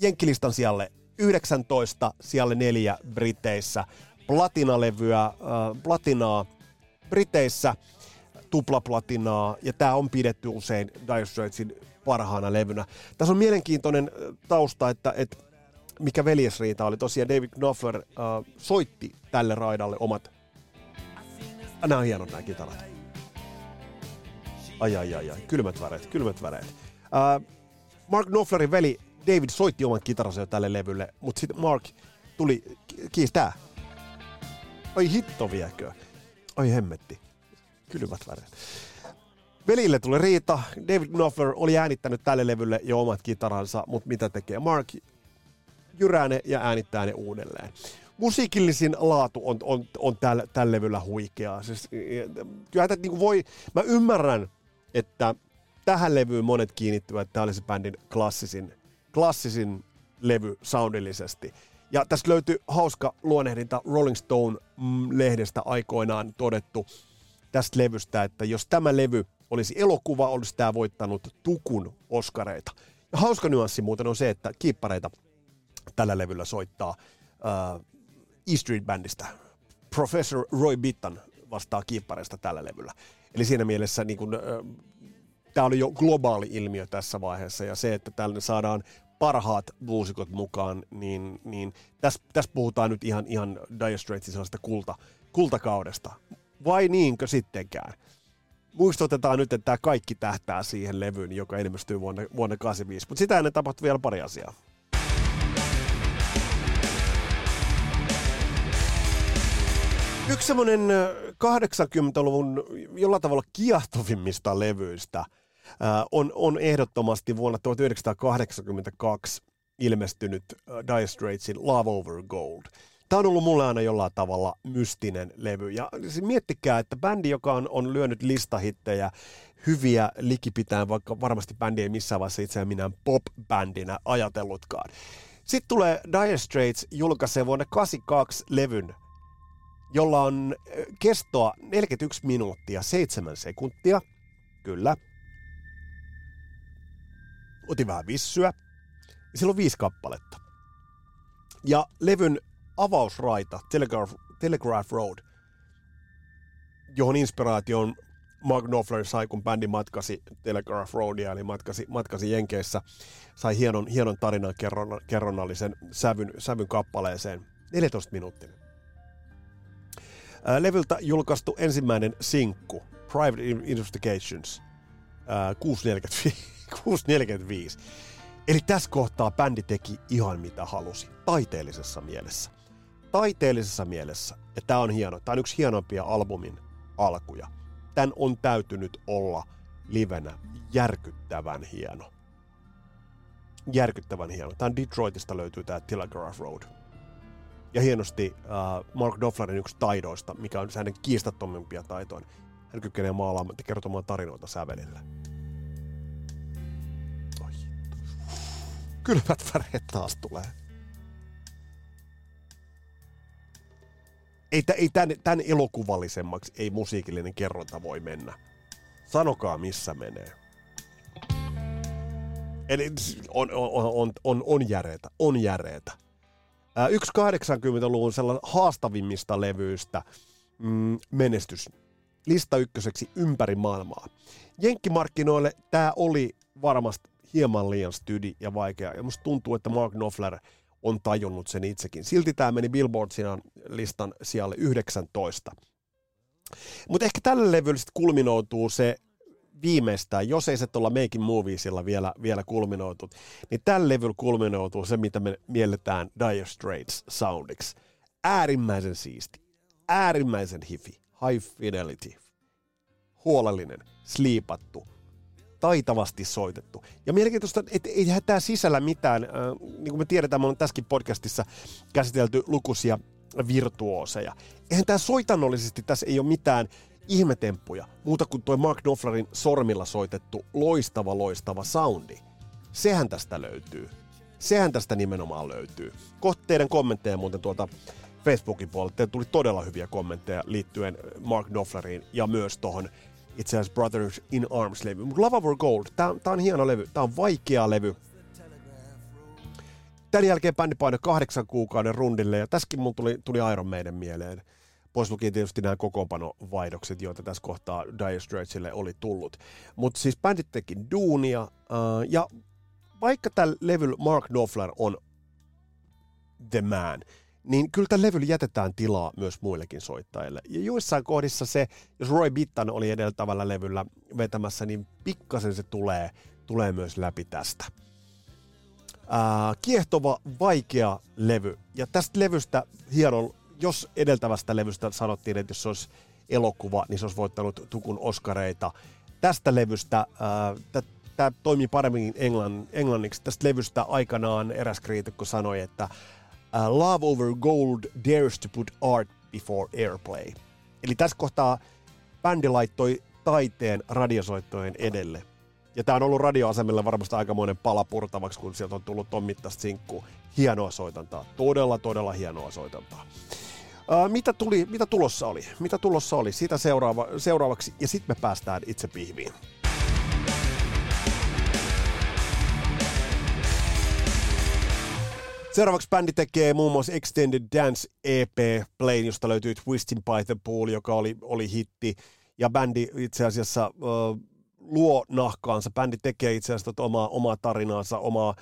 Jenkkilistan sijalle 19, sijalle neljä Briteissä. Platinalevyä, uh, platinaa Briteissä, tuplaplatinaa, ja tämä on pidetty usein Dire Straitsin parhaana levynä. Tässä on mielenkiintoinen tausta, että, että mikä veljesriita oli. Tosiaan David Knopfler uh, soitti tälle raidalle omat... Nämä on hienot nämä kitarat. Ai ai ai ai, kylmät väreet, kylmät väreet. Uh, Mark Knopflerin veli David soitti oman kitaransa jo tälle levylle, mutta sitten Mark tuli, kiistää. Oi hitto viekö. Oi hemmetti. Kylmät väreet. Velille tuli riita. David Knopfler oli äänittänyt tälle levylle jo omat kitaransa, mutta mitä tekee Mark? Jyrää ne ja äänittää ne uudelleen. Musiikillisin laatu on, on, on tällä, tällä levyllä huikeaa. Siis, kyllä tätä niin voi, mä ymmärrän, että tähän levyyn monet kiinnittyvät, että tämä oli se bändin klassisin, klassisin levy soundillisesti. Ja tässä löytyy hauska luonehdinta Rolling Stone-lehdestä aikoinaan todettu tästä levystä, että jos tämä levy olisi elokuva, olisi tämä voittanut tukun oskareita. Ja hauska nyanssi muuten on se, että kiippareita tällä levyllä soittaa uh, E Street Bandista. Professor Roy Bittan vastaa kiippareista tällä levyllä. Eli siinä mielessä niin uh, tämä oli jo globaali ilmiö tässä vaiheessa, ja se, että tällä saadaan parhaat muusikot mukaan, niin, niin tässä täs puhutaan nyt ihan, ihan Dire Straitsin sellaista kulta, kultakaudesta. Vai niinkö sittenkään? Muistutetaan nyt, että tämä kaikki tähtää siihen levyyn, joka ilmestyy vuonna, vuonna 85. Mutta sitä ennen tapahtui vielä pari asiaa. Yksi semmoinen 80-luvun jollain tavalla kiehtovimmista levyistä on, on ehdottomasti vuonna 1982 ilmestynyt Dire Straitsin Love Over Gold – Tämä on ollut mulle aina jollain tavalla mystinen levy. Ja siis miettikää, että bändi, joka on, on lyönyt listahittejä hyviä likipitään, vaikka varmasti bändi ei missään vaiheessa itseään minään pop-bändinä ajatellutkaan. Sitten tulee Dire Straits julkaisee vuonna 82 levyn, jolla on kestoa 41 minuuttia 7 sekuntia. Kyllä. Otin vähän vissyä. Sillä on viisi kappaletta. Ja levyn avausraita, Telegraph, Telegraph Road, johon inspiraation Mark Knopfler sai, kun bändi matkasi Telegraph Roadia, eli matkasi, matkasi Jenkeissä, sai hienon, hienon tarinan kerron, kerronnallisen sävyn, sävyn kappaleeseen. 14 minuuttinen. Levyltä julkaistu ensimmäinen sinkku, Private Investigations, 645. [LAUGHS] Eli tässä kohtaa bändi teki ihan mitä halusi, taiteellisessa mielessä. Taiteellisessa mielessä. Ja tämä on hieno. Tämä on yksi hienompia albumin alkuja. Tän on täytynyt olla livenä järkyttävän hieno. Järkyttävän hieno. Tämä Detroitista löytyy tämä Telegraph Road. Ja hienosti uh, Mark Dofflerin yksi taidoista, mikä on hänen kiistattomimpia taitoja. Hän kykenee maalaamaan ja kertomaan tarinoita sävelillä. kylmät väreet taas tulee. Ei, ei tämän, tämän elokuvallisemmaksi ei musiikillinen kerronta voi mennä. Sanokaa missä menee. Eli on, on, on, on, on järeetä, on järeetä. Yksi 80-luvun sellainen haastavimmista levyistä mm, menestys. Lista ykköseksi ympäri maailmaa. Jenkkimarkkinoille tämä oli varmasti hieman liian stydi ja vaikea. Ja musta tuntuu, että Mark Knopfler on tajunnut sen itsekin. Silti tämä meni Billboard listan sijalle 19. Mutta ehkä tällä levyllä sitten kulminoutuu se viimeistään, jos ei se tuolla Making Moviesilla vielä, vielä kulminoutu, niin tällä levyllä kulminoutuu se, mitä me mielletään Dire Straits soundiksi. Äärimmäisen siisti, äärimmäisen hifi, high fidelity, huolellinen, sliipattu, taitavasti soitettu. Ja mielenkiintoista, että ei tämä sisällä mitään, äh, niin kuin me tiedetään, me on tässäkin podcastissa käsitelty lukuisia virtuooseja. Eihän tämä soitannollisesti tässä ei ole mitään ihmetemppuja, muuta kuin tuo Mark Knopflerin sormilla soitettu loistava, loistava soundi. Sehän tästä löytyy. Sehän tästä nimenomaan löytyy. Kohta teidän kommentteja muuten tuolta Facebookin puolelta. tuli todella hyviä kommentteja liittyen Mark Knopfleriin ja myös tuohon itse asiassa Brothers in Arms-levy. Mutta Love Over Gold, tää, tää on hieno levy, tää on vaikea levy. Tän jälkeen bändi painoi kahdeksan kuukauden rundille, ja tässäkin mun tuli, tuli Iron Maiden mieleen. Pois lukien tietysti nämä kokoonpanovaihdokset, joita tässä kohtaa Dire Straitsille oli tullut. Mutta siis bändit teki duunia, uh, ja vaikka tällä levyllä Mark Knopfler on the man, niin kyllä tällä levyllä jätetään tilaa myös muillekin soittajille. Ja joissain kohdissa se, jos Roy Bittan oli edeltävällä levyllä vetämässä, niin pikkasen se tulee, tulee myös läpi tästä. Ää, kiehtova, vaikea levy. Ja tästä levystä hieno, jos edeltävästä levystä sanottiin, että jos se olisi elokuva, niin se olisi voittanut Tukun Oskareita. Tästä levystä, tämä toimii paremmin englann, englanniksi, tästä levystä aikanaan eräs kriitikko sanoi, että uh, Love Over Gold dares to put art before airplay. Eli tässä kohtaa bändi laittoi taiteen radiosoittojen edelle. Ja tämä on ollut radioasemilla varmasti aikamoinen pala purtavaksi, kun sieltä on tullut ton mittaista sinkku. Hienoa soitantaa. Todella, todella hienoa soitantaa. Uh, mitä, tuli, mitä tulossa oli? Mitä tulossa oli? Sitä seuraava, seuraavaksi. Ja sitten me päästään itse pihviin. Seuraavaksi bändi tekee muun muassa Extended Dance EP Plane, josta löytyy Twisting by the Pool, joka oli, oli hitti. Ja bändi itse asiassa uh, luo nahkaansa. Bändi tekee itse asiassa tota omaa, omaa tarinaansa, omaa,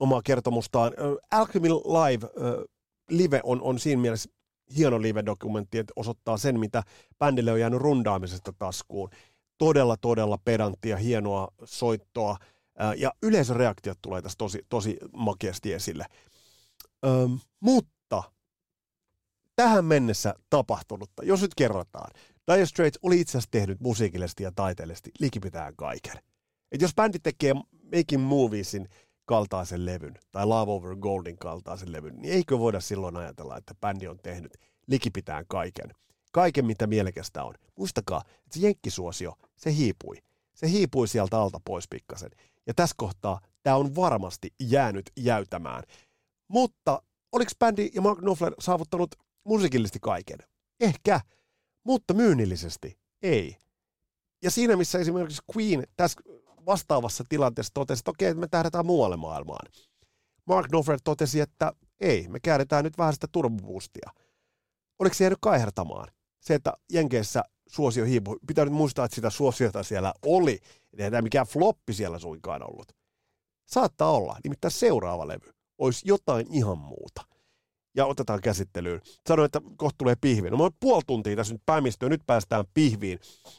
omaa kertomustaan. Alchemy Live uh, live on, on siinä mielessä hieno live-dokumentti, että osoittaa sen, mitä bändille on jäänyt rundaamisesta taskuun. Todella, todella pedanttia, hienoa soittoa. Ja yleisöreaktiot tulee tässä tosi, tosi makeasti esille. Öm, mutta tähän mennessä tapahtunutta, jos nyt kerrotaan, Dire Straits oli itse asiassa tehnyt musiikillisesti ja taiteellisesti likipitään kaiken. Et jos bändi tekee Making Moviesin kaltaisen levyn tai Love Over Goldin kaltaisen levyn, niin eikö voida silloin ajatella, että bändi on tehnyt likipitään kaiken. Kaiken, mitä mielekästä on. Muistakaa, että se jenkkisuosio, se hiipui. Se hiipui sieltä alta pois pikkasen. Ja tässä kohtaa tämä on varmasti jäänyt jäytämään. Mutta oliko bändi ja Mark Knopfler saavuttanut musiikillisesti kaiken? Ehkä, mutta myynnillisesti ei. Ja siinä, missä esimerkiksi Queen tässä vastaavassa tilanteessa totesi, että okei, me tähdätään muualle maailmaan. Mark Knopfler totesi, että ei, me käännetään nyt vähän sitä turboboostia. Oliko se jäänyt kaihertamaan? Se, että Jenkeissä suosio hiipui. Pitää nyt muistaa, että sitä suosiota siellä oli. Ei tämä mikään floppi siellä suinkaan ollut. Saattaa olla. Nimittäin seuraava levy olisi jotain ihan muuta. Ja otetaan käsittelyyn. Sanoin, että kohta tulee pihvi. No mä puoli tuntia tässä nyt päämistöä, nyt päästään pihviin.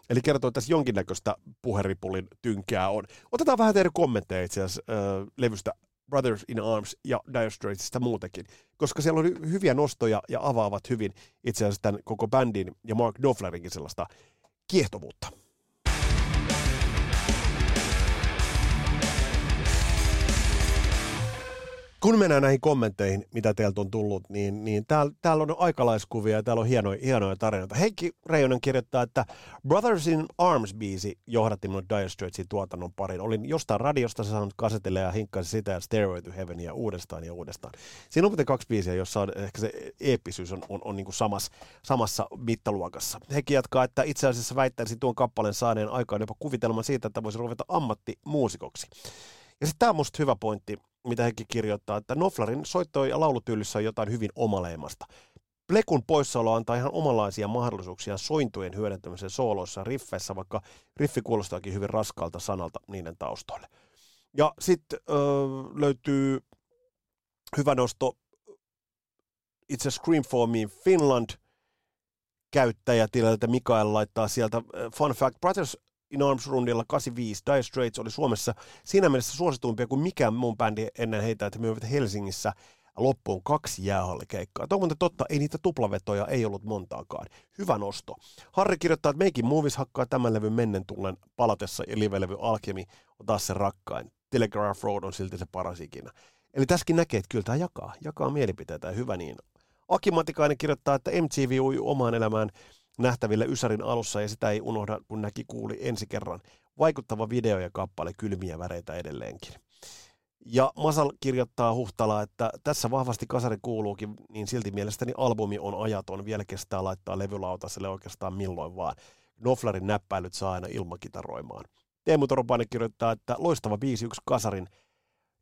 Eli kertoo, että tässä jonkinnäköistä puheripulin tynkää on. Otetaan vähän teidän kommentteja itse asiassa äh, levystä Brothers in Arms ja Dire Straitsista muutenkin, koska siellä on hyviä nostoja ja avaavat hyvin itse asiassa tämän koko bändin ja Mark Knopflerinkin sellaista kiehtovuutta. Kun mennään näihin kommentteihin, mitä teiltä on tullut, niin, niin täällä, täällä on aikalaiskuvia ja täällä on hienoja, hienoja tarinoita. Heikki Reijonen kirjoittaa, että Brothers in Arms-biisi johdatti minut Dire Straitsin tuotannon parin. Olin jostain radiosta saanut kasetelle ja hinkkasi sitä ja Stairway to Heavenia uudestaan ja uudestaan. Siinä on muuten kaksi biisiä, jossa on, ehkä se eeppisyys on, on, on niin kuin samassa, samassa mittaluokassa. Heikki jatkaa, että itse asiassa väittäisi tuon kappaleen saaneen aikaan jopa kuvitelman siitä, että voisi ruveta ammattimuusikoksi. Ja sitten tämä on musta hyvä pointti, mitä hekin kirjoittaa, että Noflarin soitto- ja laulutyylissä on jotain hyvin omaleimasta. Plekun poissaolo antaa ihan omanlaisia mahdollisuuksia sointujen hyödyntämisen sooloissa riffeissä, vaikka riffi kuulostaakin hyvin raskalta sanalta niiden taustoille. Ja sitten öö, löytyy hyvä nosto itse Scream for Me Finland käyttäjätililtä Mikael laittaa sieltä Fun Fact Brothers In Arms rundilla 85 Dire Straits oli Suomessa siinä mielessä suosituimpia kuin mikään muun bändi ennen heitä, että myivät Helsingissä loppuun kaksi jäähallikeikkaa. Tuo on totta, ei niitä tuplavetoja ei ollut montaakaan. Hyvä nosto. Harri kirjoittaa, että meikin Movies hakkaa tämän levyn mennen tullen palatessa ja live-levy Alchemy on taas se rakkain. Telegraph Road on silti se paras ikinä. Eli tässäkin näkee, että kyllä tämä jakaa, jakaa mielipiteitä ja hyvä niin. Aki Matikainen kirjoittaa, että MTV ui omaan elämään nähtäville Ysärin alussa ja sitä ei unohda, kun näki kuuli ensi kerran. Vaikuttava video ja kappale kylmiä väreitä edelleenkin. Ja Masal kirjoittaa Huhtala, että tässä vahvasti kasari kuuluukin, niin silti mielestäni albumi on ajaton. Vielä kestää laittaa levylautaselle oikeastaan milloin vaan. Noflarin näppäilyt saa aina ilmakitaroimaan. Teemu Toropainen kirjoittaa, että loistava biisi yksi kasarin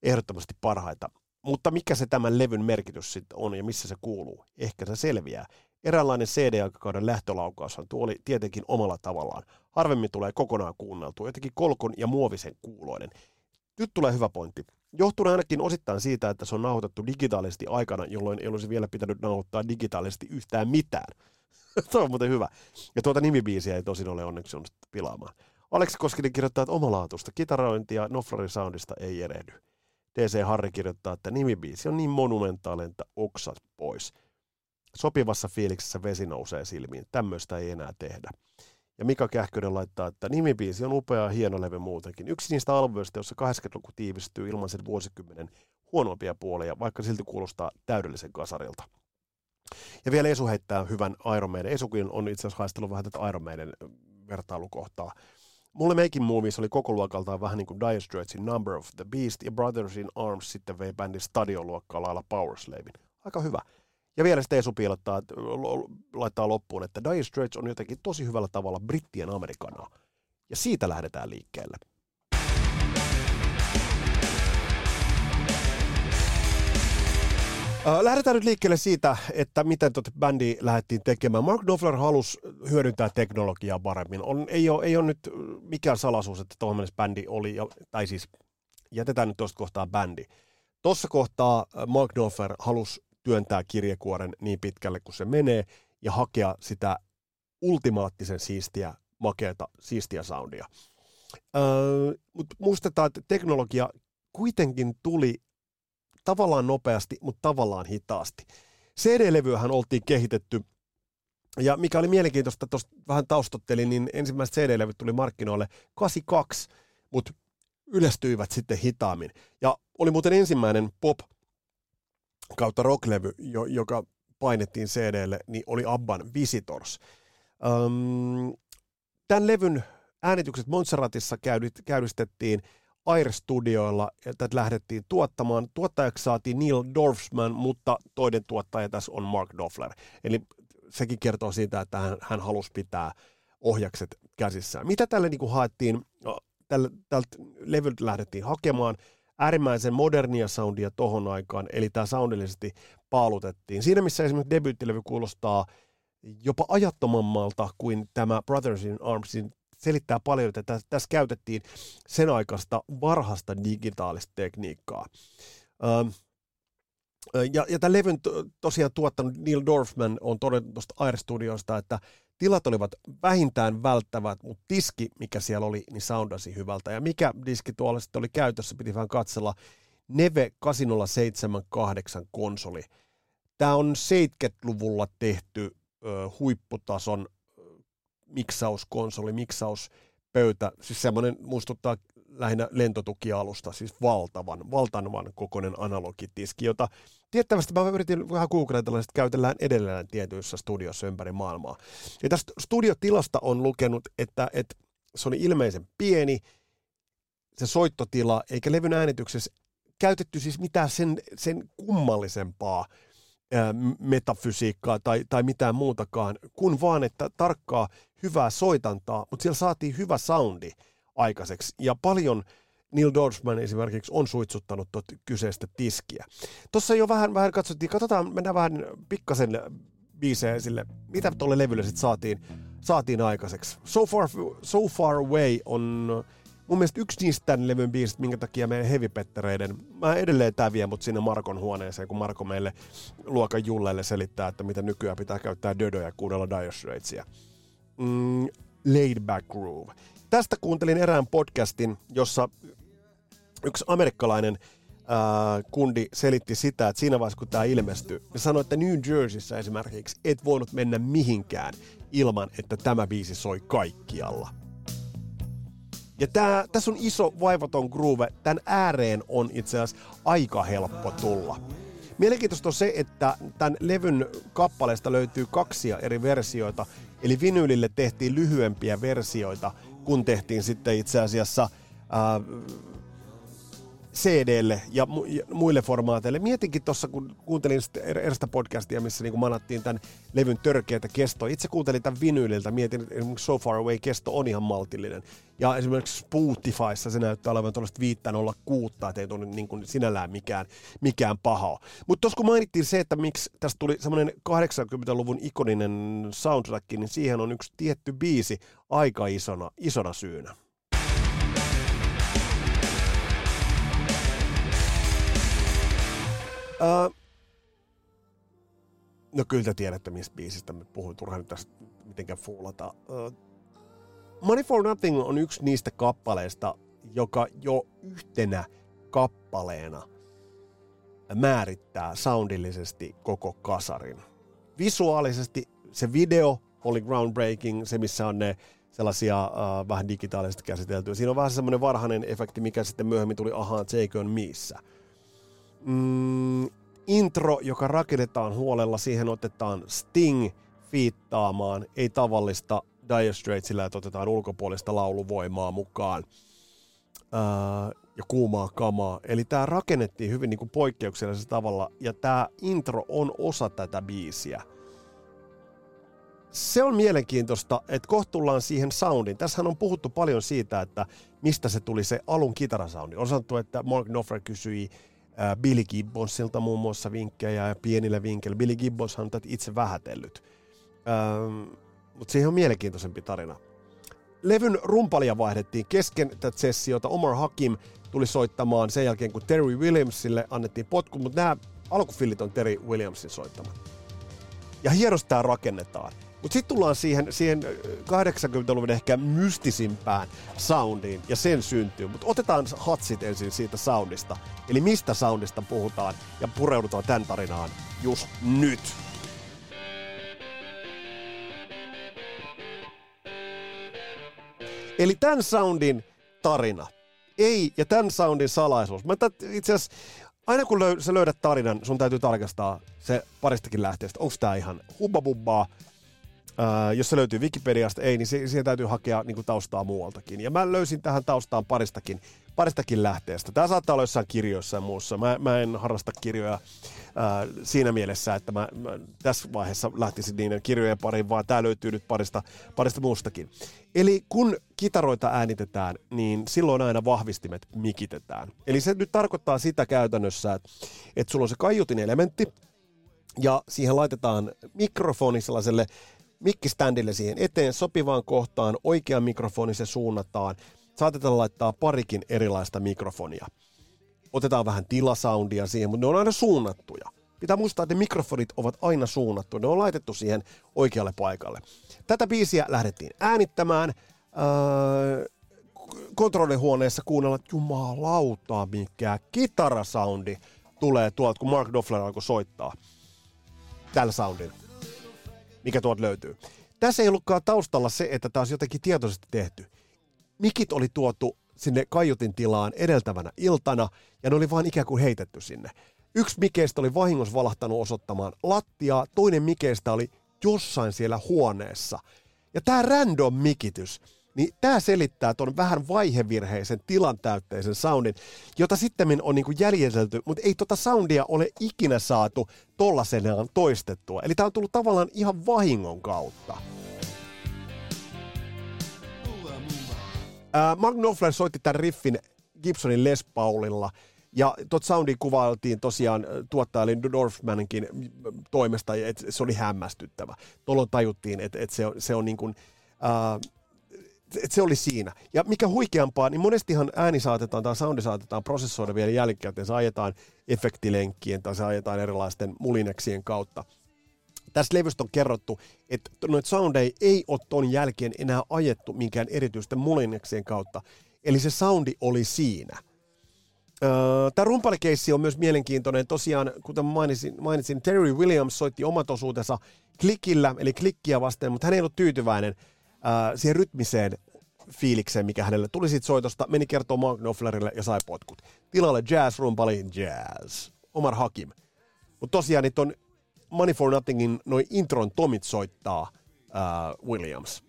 ehdottomasti parhaita. Mutta mikä se tämän levyn merkitys sitten on ja missä se kuuluu? Ehkä se selviää. Eräänlainen CD-aikakauden lähtölaukaushan tuo oli tietenkin omalla tavallaan. Harvemmin tulee kokonaan kuunneltua, jotenkin kolkon ja muovisen kuuloinen. Nyt tulee hyvä pointti. Johtuu ainakin osittain siitä, että se on nauhoitettu digitaalisesti aikana, jolloin ei olisi vielä pitänyt nauhoittaa digitaalisesti yhtään mitään. [LAUGHS] Tuo on muuten hyvä. Ja tuota nimibiisiä ei tosin ole onneksi onnistuttu pilaamaan. Aleksi Koskinen kirjoittaa, että omalaatuista kitarointia Noflarin soundista ei erehdy. TC Harri kirjoittaa, että nimibiisi on niin monumentaalinen, että oksat pois – sopivassa fiiliksessä vesi nousee silmiin. Tämmöistä ei enää tehdä. Ja Mika Kähkönen laittaa, että nimibiisi on upea hieno levy muutenkin. Yksi niistä albumista, jossa 80-luku tiivistyy ilman sen vuosikymmenen huonompia puolia, vaikka silti kuulostaa täydellisen kasarilta. Ja vielä Esu heittää hyvän Iron Maiden. Esukin on itse asiassa haistellut vähän tätä Iron Maiden vertailukohtaa. Mulle Making Movies oli koko luokaltaan vähän niin kuin Dire Straitsin Number of the Beast ja Brothers in Arms sitten vei bändin stadioluokkaa lailla Powerslavin. Aika hyvä. Ja vielä sitten Esu piilottaa, laittaa loppuun, että Dire Straits on jotenkin tosi hyvällä tavalla brittien amerikanaa. Ja siitä lähdetään liikkeelle. Lähdetään nyt liikkeelle siitä, että miten tuota bändi lähdettiin tekemään. Mark Knopfler halusi hyödyntää teknologiaa paremmin. On, ei, ole, ei ole nyt mikään salaisuus, että tuohon bändi oli, tai siis jätetään nyt tuosta kohtaa bändi. Tuossa kohtaa Mark Knopfler halusi työntää kirjekuoren niin pitkälle kuin se menee ja hakea sitä ultimaattisen siistiä, makeata, siistiä soundia. Öö, mutta muistetaan, että teknologia kuitenkin tuli tavallaan nopeasti, mutta tavallaan hitaasti. CD-levyähän oltiin kehitetty, ja mikä oli mielenkiintoista, tuosta vähän taustottelin, niin ensimmäiset CD-levyt tuli markkinoille 82, mutta yleistyivät sitten hitaammin. Ja oli muuten ensimmäinen pop kautta rocklevy, jo, joka painettiin CDlle, niin oli Abban Visitors. Öm, tämän levyn äänitykset Montserratissa käydistettiin Air-studioilla, ja tätä lähdettiin tuottamaan. Tuottajaksi saatiin Neil Dorfman, mutta toinen tuottaja tässä on Mark Doffler. Eli sekin kertoo siitä, että hän, hän halusi pitää ohjakset käsissään. Mitä tälle niin kuin haettiin, no, tällä, tältä levyltä lähdettiin hakemaan? Äärimmäisen modernia soundia tohon aikaan, eli tämä soundillisesti paalutettiin. Siinä missä esimerkiksi debyyttilevy kuulostaa jopa ajattomammalta kuin tämä Brothers in Armsin selittää paljon, että tässä käytettiin sen aikaista varhasta digitaalista tekniikkaa. Ja, ja tämän levyn tosiaan tuottanut Neil Dorfman on todennut tuosta Air Studiosta, että tilat olivat vähintään välttävät, mutta diski, mikä siellä oli, niin soundasi hyvältä. Ja mikä diski tuolla sitten oli käytössä, piti vähän katsella. Neve 8078 konsoli. Tämä on 70-luvulla tehty ö, huipputason miksauskonsoli, miksauspöytä, siis semmoinen muistuttaa lähinnä lentotukialusta, siis valtavan, valtavan kokoinen analogitiski, jota tiettävästi mä yritin vähän googletella, että käytellään edelleen tietyissä studioissa ympäri maailmaa. Ja tästä studiotilasta on lukenut, että, että se oli ilmeisen pieni, se soittotila, eikä levyn äänityksessä käytetty siis mitään sen, sen kummallisempaa metafysiikkaa tai, tai mitään muutakaan, kun vaan, että tarkkaa hyvää soitantaa, mutta siellä saatiin hyvä soundi aikaiseksi. Ja paljon Neil Dorfman esimerkiksi on suitsuttanut tuota kyseistä tiskiä. Tuossa jo vähän, vähän katsottiin, katsotaan, mennään vähän pikkasen biisejä sille, mitä tuolle levylle sitten saatiin, saatiin aikaiseksi. So Far, so far Away on mun mielestä yksi niistä tämän levyn biisistä, minkä takia meidän hevipettereiden, mä edelleen tää vie mut sinne Markon huoneeseen, kun Marko meille luokan julleille selittää, että mitä nykyään pitää käyttää Dödoja kuudella Dire Straitsia. Mm, laid back groove. Tästä kuuntelin erään podcastin, jossa yksi amerikkalainen ää, kundi selitti sitä, että siinä vaiheessa kun tämä ilmestyi, ne sanoi, että New Jerseyssä esimerkiksi et voinut mennä mihinkään ilman, että tämä biisi soi kaikkialla. Ja tää, tässä on iso vaivaton groove. Tämän ääreen on itse asiassa aika helppo tulla. Mielenkiintoista on se, että tämän levyn kappaleesta löytyy kaksia eri versioita. Eli vinylille tehtiin lyhyempiä versioita, kun tehtiin sitten itse asiassa ää, CDlle ja, mu- ja muille formaateille. Mietinkin tuossa, kun kuuntelin er-, erästä podcastia, missä niin manattiin tämän levyn törkeätä kestoa. Itse kuuntelin tämän vinyliltä, mietin, että esimerkiksi So Far Away kesto on ihan maltillinen. Ja esimerkiksi Spotifyssa se näyttää olevan tuollaista olla kuutta, ei tunnu niin kuin sinällään mikään, mikään paha. Mutta tuossa kun mainittiin se, että miksi tästä tuli semmoinen 80-luvun ikoninen soundtrack, niin siihen on yksi tietty biisi aika isona, isona syynä. Uh, no kyllä te tiedätte, mistä biisistä me puhuin, turhaan nyt tästä mitenkään fuulata. Uh, Money for Nothing on yksi niistä kappaleista, joka jo yhtenä kappaleena määrittää soundillisesti koko kasarin. Visuaalisesti se video oli groundbreaking, se missä on ne sellaisia uh, vähän digitaalisesti käsiteltyjä. Siinä on vähän semmoinen varhainen efekti, mikä sitten myöhemmin tuli Ahaan On Missä mm, intro, joka rakennetaan huolella, siihen otetaan Sting fiittaamaan, ei tavallista Dire Straitsillä, että otetaan ulkopuolista lauluvoimaa mukaan ää, ja kuumaa kamaa. Eli tämä rakennettiin hyvin niin kuin poikkeuksellisella tavalla, ja tämä intro on osa tätä biisiä. Se on mielenkiintoista, että kohtuullaan siihen soundin. Tässähän on puhuttu paljon siitä, että mistä se tuli se alun kitarasoundi. On sanottu, että Mark Knopfler kysyi Billy Gibbonsilta muun muassa vinkkejä ja pienillä vinkkeillä. Billy Gibbons on tätä itse vähätellyt. Ähm, mutta siihen on mielenkiintoisempi tarina. Levyn rumpalia vaihdettiin kesken tätä sessiota. Omar Hakim tuli soittamaan sen jälkeen, kun Terry Williamsille annettiin potku, mutta nämä alkufillit on Terry Williamsin soittamat. Ja hienosti tämä rakennetaan. Mutta sitten tullaan siihen, siihen 80-luvun ehkä mystisimpään soundiin ja sen syntyy. Mutta otetaan hatsit ensin siitä soundista. Eli mistä soundista puhutaan ja pureudutaan tämän tarinaan just nyt. Eli tämän soundin tarina. Ei, ja tämän soundin salaisuus. Mä itse asiassa, aina kun löy- sä löydät tarinan, sun täytyy tarkastaa se paristakin lähteestä. Onko tämä ihan hubbabubbaa Äh, jos se löytyy Wikipediasta, ei, niin siihen täytyy hakea niin kuin taustaa muualtakin. Ja mä löysin tähän taustaan paristakin, paristakin lähteestä. Tämä saattaa olla jossain kirjoissa ja muussa. Mä, mä en harrasta kirjoja siinä mielessä, että mä, mä tässä vaiheessa lähtisin niiden kirjojen pariin, vaan tämä löytyy nyt parista, parista muustakin. Eli kun kitaroita äänitetään, niin silloin aina vahvistimet mikitetään. Eli se nyt tarkoittaa sitä käytännössä, että, että sulla on se kaiutin elementti, ja siihen laitetaan mikrofoni sellaiselle mikkiständille siihen eteen sopivaan kohtaan, oikea mikrofoni se suunnataan. Saatetaan laittaa parikin erilaista mikrofonia. Otetaan vähän tilasoundia siihen, mutta ne on aina suunnattuja. Pitää muistaa, että ne mikrofonit ovat aina suunnattu. Ne on laitettu siihen oikealle paikalle. Tätä biisiä lähdettiin äänittämään. Öö, kontrollihuoneessa kuunnella, että jumalauta, mikä kitarasoundi tulee tuolta, kun Mark Knopfler alkoi soittaa tällä soundilla mikä tuolta löytyy. Tässä ei ollutkaan taustalla se, että taas jotenkin tietoisesti tehty. Mikit oli tuotu sinne kaiutin tilaan edeltävänä iltana, ja ne oli vaan ikään kuin heitetty sinne. Yksi mikeistä oli vahingossa valahtanut osoittamaan lattiaa, toinen mikeistä oli jossain siellä huoneessa. Ja tämä random mikitys, niin tämä selittää tuon vähän vaihevirheisen tilantäytteisen soundin, jota sitten on niinku jäljitelty, mutta ei tota soundia ole ikinä saatu tollasenaan toistettua. Eli tämä on tullut tavallaan ihan vahingon kautta. Äh, Mark Knopfler soitti tämän riffin Gibsonin Les Paulilla, ja tuot soundi kuvailtiin tosiaan tuottaja eli Dorfmaninkin toimesta, että se oli hämmästyttävä. Tuolloin tajuttiin, että, että se on, se on niin kuin, äh, et se oli siinä. Ja mikä huikeampaa, niin monestihan ääni saatetaan tai soundi saatetaan prosessoida vielä jälkikäteen. Se ajetaan efektilenkkien tai se ajetaan erilaisten mulineksien kautta. Tässä levystä on kerrottu, että noita soundeja ei ole ton jälkeen enää ajettu minkään erityisten mulineksien kautta. Eli se soundi oli siinä. Tämä rumpalikeissi on myös mielenkiintoinen. Tosiaan, kuten mainitsin, mainitsin, Terry Williams soitti omat osuutensa klikillä, eli klikkiä vasten, mutta hän ei ollut tyytyväinen – siihen rytmiseen fiilikseen, mikä hänelle tuli siitä soitosta, meni kertoa Mark Knopflerille ja sai potkut. Tilalle jazz rumpali, jazz. Omar Hakim. Mutta tosiaan niitä on Money for Nothingin noin intron tomit soittaa uh, Williams.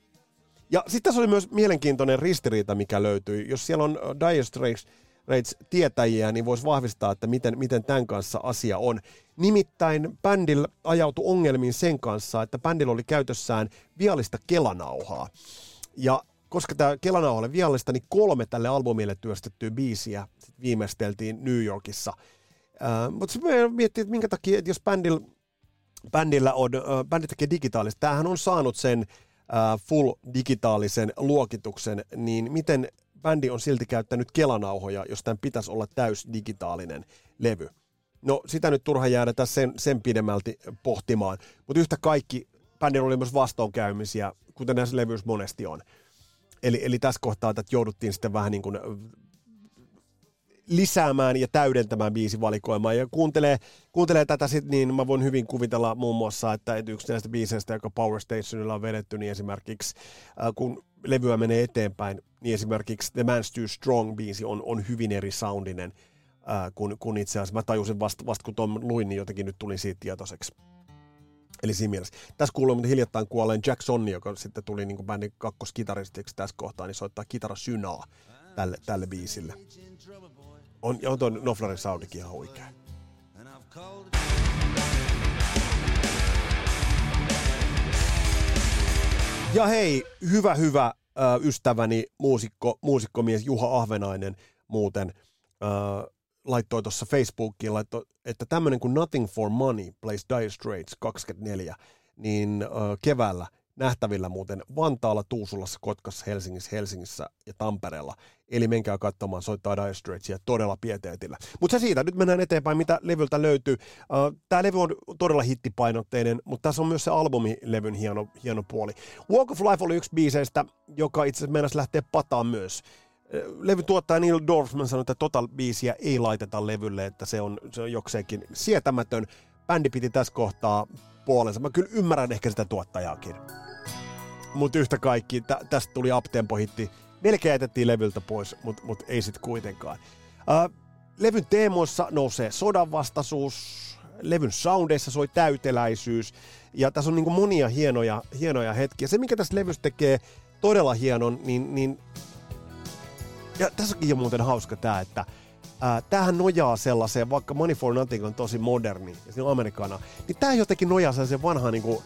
Ja sitten tässä oli myös mielenkiintoinen ristiriita, mikä löytyi. Jos siellä on Dire Straits Rates tietäjiä, niin voisi vahvistaa, että miten, miten tämän kanssa asia on. Nimittäin bändillä ajautui ongelmiin sen kanssa, että bändillä oli käytössään viallista kelanauhaa. Ja koska tämä kelanauha oli viallista, niin kolme tälle albumille työstettyä biisiä viimeisteltiin New Yorkissa. Äh, mutta sitten miettii, että minkä takia, että jos bändillä, bändillä on, äh, bändi tekee digitaalista, tämähän on saanut sen äh, full digitaalisen luokituksen, niin miten bändi on silti käyttänyt kelanauhoja, jos tämän pitäisi olla täys digitaalinen levy. No sitä nyt turha jäädä sen, sen pidemmälti pohtimaan, mutta yhtä kaikki bändillä oli myös vastoinkäymisiä, kuten näissä levyissä monesti on. Eli, eli tässä kohtaa että jouduttiin sitten vähän niin kuin lisäämään ja täydentämään biisivalikoimaa. Ja kuuntelee, kuuntelee tätä sitten, niin mä voin hyvin kuvitella muun muassa, että yksi näistä biiseistä, joka Power Stationilla on vedetty, niin esimerkiksi äh, kun levyä menee eteenpäin, niin esimerkiksi The Man's Too Strong-biisi on, on hyvin eri soundinen äh, kuin, kuin itse asiassa. Mä tajusin vasta, vasta kun Tom luin, niin jotenkin nyt tuli siitä tietoiseksi. Eli siinä mielessä. Tässä kuuluu mutta hiljattain kuolleen Jack Sonni, joka sitten tuli niin kuin bändin kakkoskitaristiksi tässä kohtaa, niin soittaa kitara synaa tälle, tälle biisille. On, on tuon Noflarin soundikin ihan huikea. Ja hei, hyvä hyvä ystäväni muusikko, muusikkomies Juha Ahvenainen muuten äh, laittoi tuossa Facebookiin, laittoi, että tämmöinen kuin Nothing for Money plays Dire Straits 24, niin äh, keväällä nähtävillä muuten Vantaalla, Tuusulassa, Kotkassa, Helsingissä, Helsingissä ja Tampereella. Eli menkää katsomaan, soittaa Dire Straitsia todella pieteetillä. Mutta se siitä, nyt mennään eteenpäin, mitä levyltä löytyy. Tämä levy on todella hittipainotteinen, mutta tässä on myös se albumilevyn hieno, hieno puoli. Walk of Life oli yksi biiseistä, joka itse asiassa meinasi lähteä pataan myös. Levy tuottaja Neil Dorfman sanoi, että total biisiä ei laiteta levylle, että se on, se on jokseenkin sietämätön. Bändi piti tässä kohtaa puolensa. Mä kyllä ymmärrän ehkä sitä tuottajaakin mutta yhtä kaikki, tä, tästä tuli uptempo-hitti. Melkein jätettiin levyltä pois, mutta mut ei sitten kuitenkaan. Uh, levyn teemoissa nousee sodanvastaisuus, levyn soundeissa soi täyteläisyys, ja tässä on niin monia hienoja, hienoja hetkiä. Se, mikä tässä levystä tekee todella hienon, niin, niin ja tässäkin on muuten hauska tämä, että ää, tämähän nojaa sellaiseen, vaikka Money for Nothing on tosi moderni ja se on amerikana, niin tämä jotenkin nojaa sellaiseen vanhaan, niin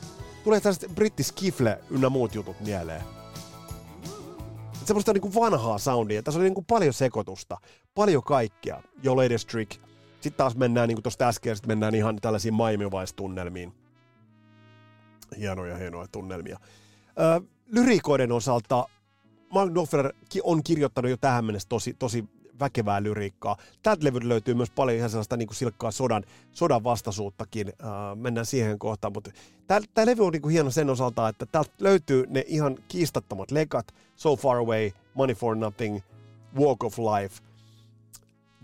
tulee tällaiset brittiskifle ynnä muut jutut mieleen. Et semmoista niin kuin vanhaa soundia. Tässä oli niin kuin paljon sekoitusta, paljon kaikkea. Jo Latest Trick. Sitten taas mennään, niin kuin tuosta äsken, sitten mennään ihan tällaisiin Miami tunnelmiin Hienoja, hienoja tunnelmia. Ö, lyriikoiden osalta Mark Knopfler on kirjoittanut jo tähän mennessä tosi, tosi väkevää lyriikkaa. Tältä levyltä löytyy myös paljon ihan sellaista niin kuin silkkaa sodan, sodan vastaisuuttakin. Uh, mennään siihen kohtaan, mutta tämä levy on niin kuin hieno sen osalta, että täältä löytyy ne ihan kiistattomat lekat. So Far Away, Money for Nothing, Walk of Life,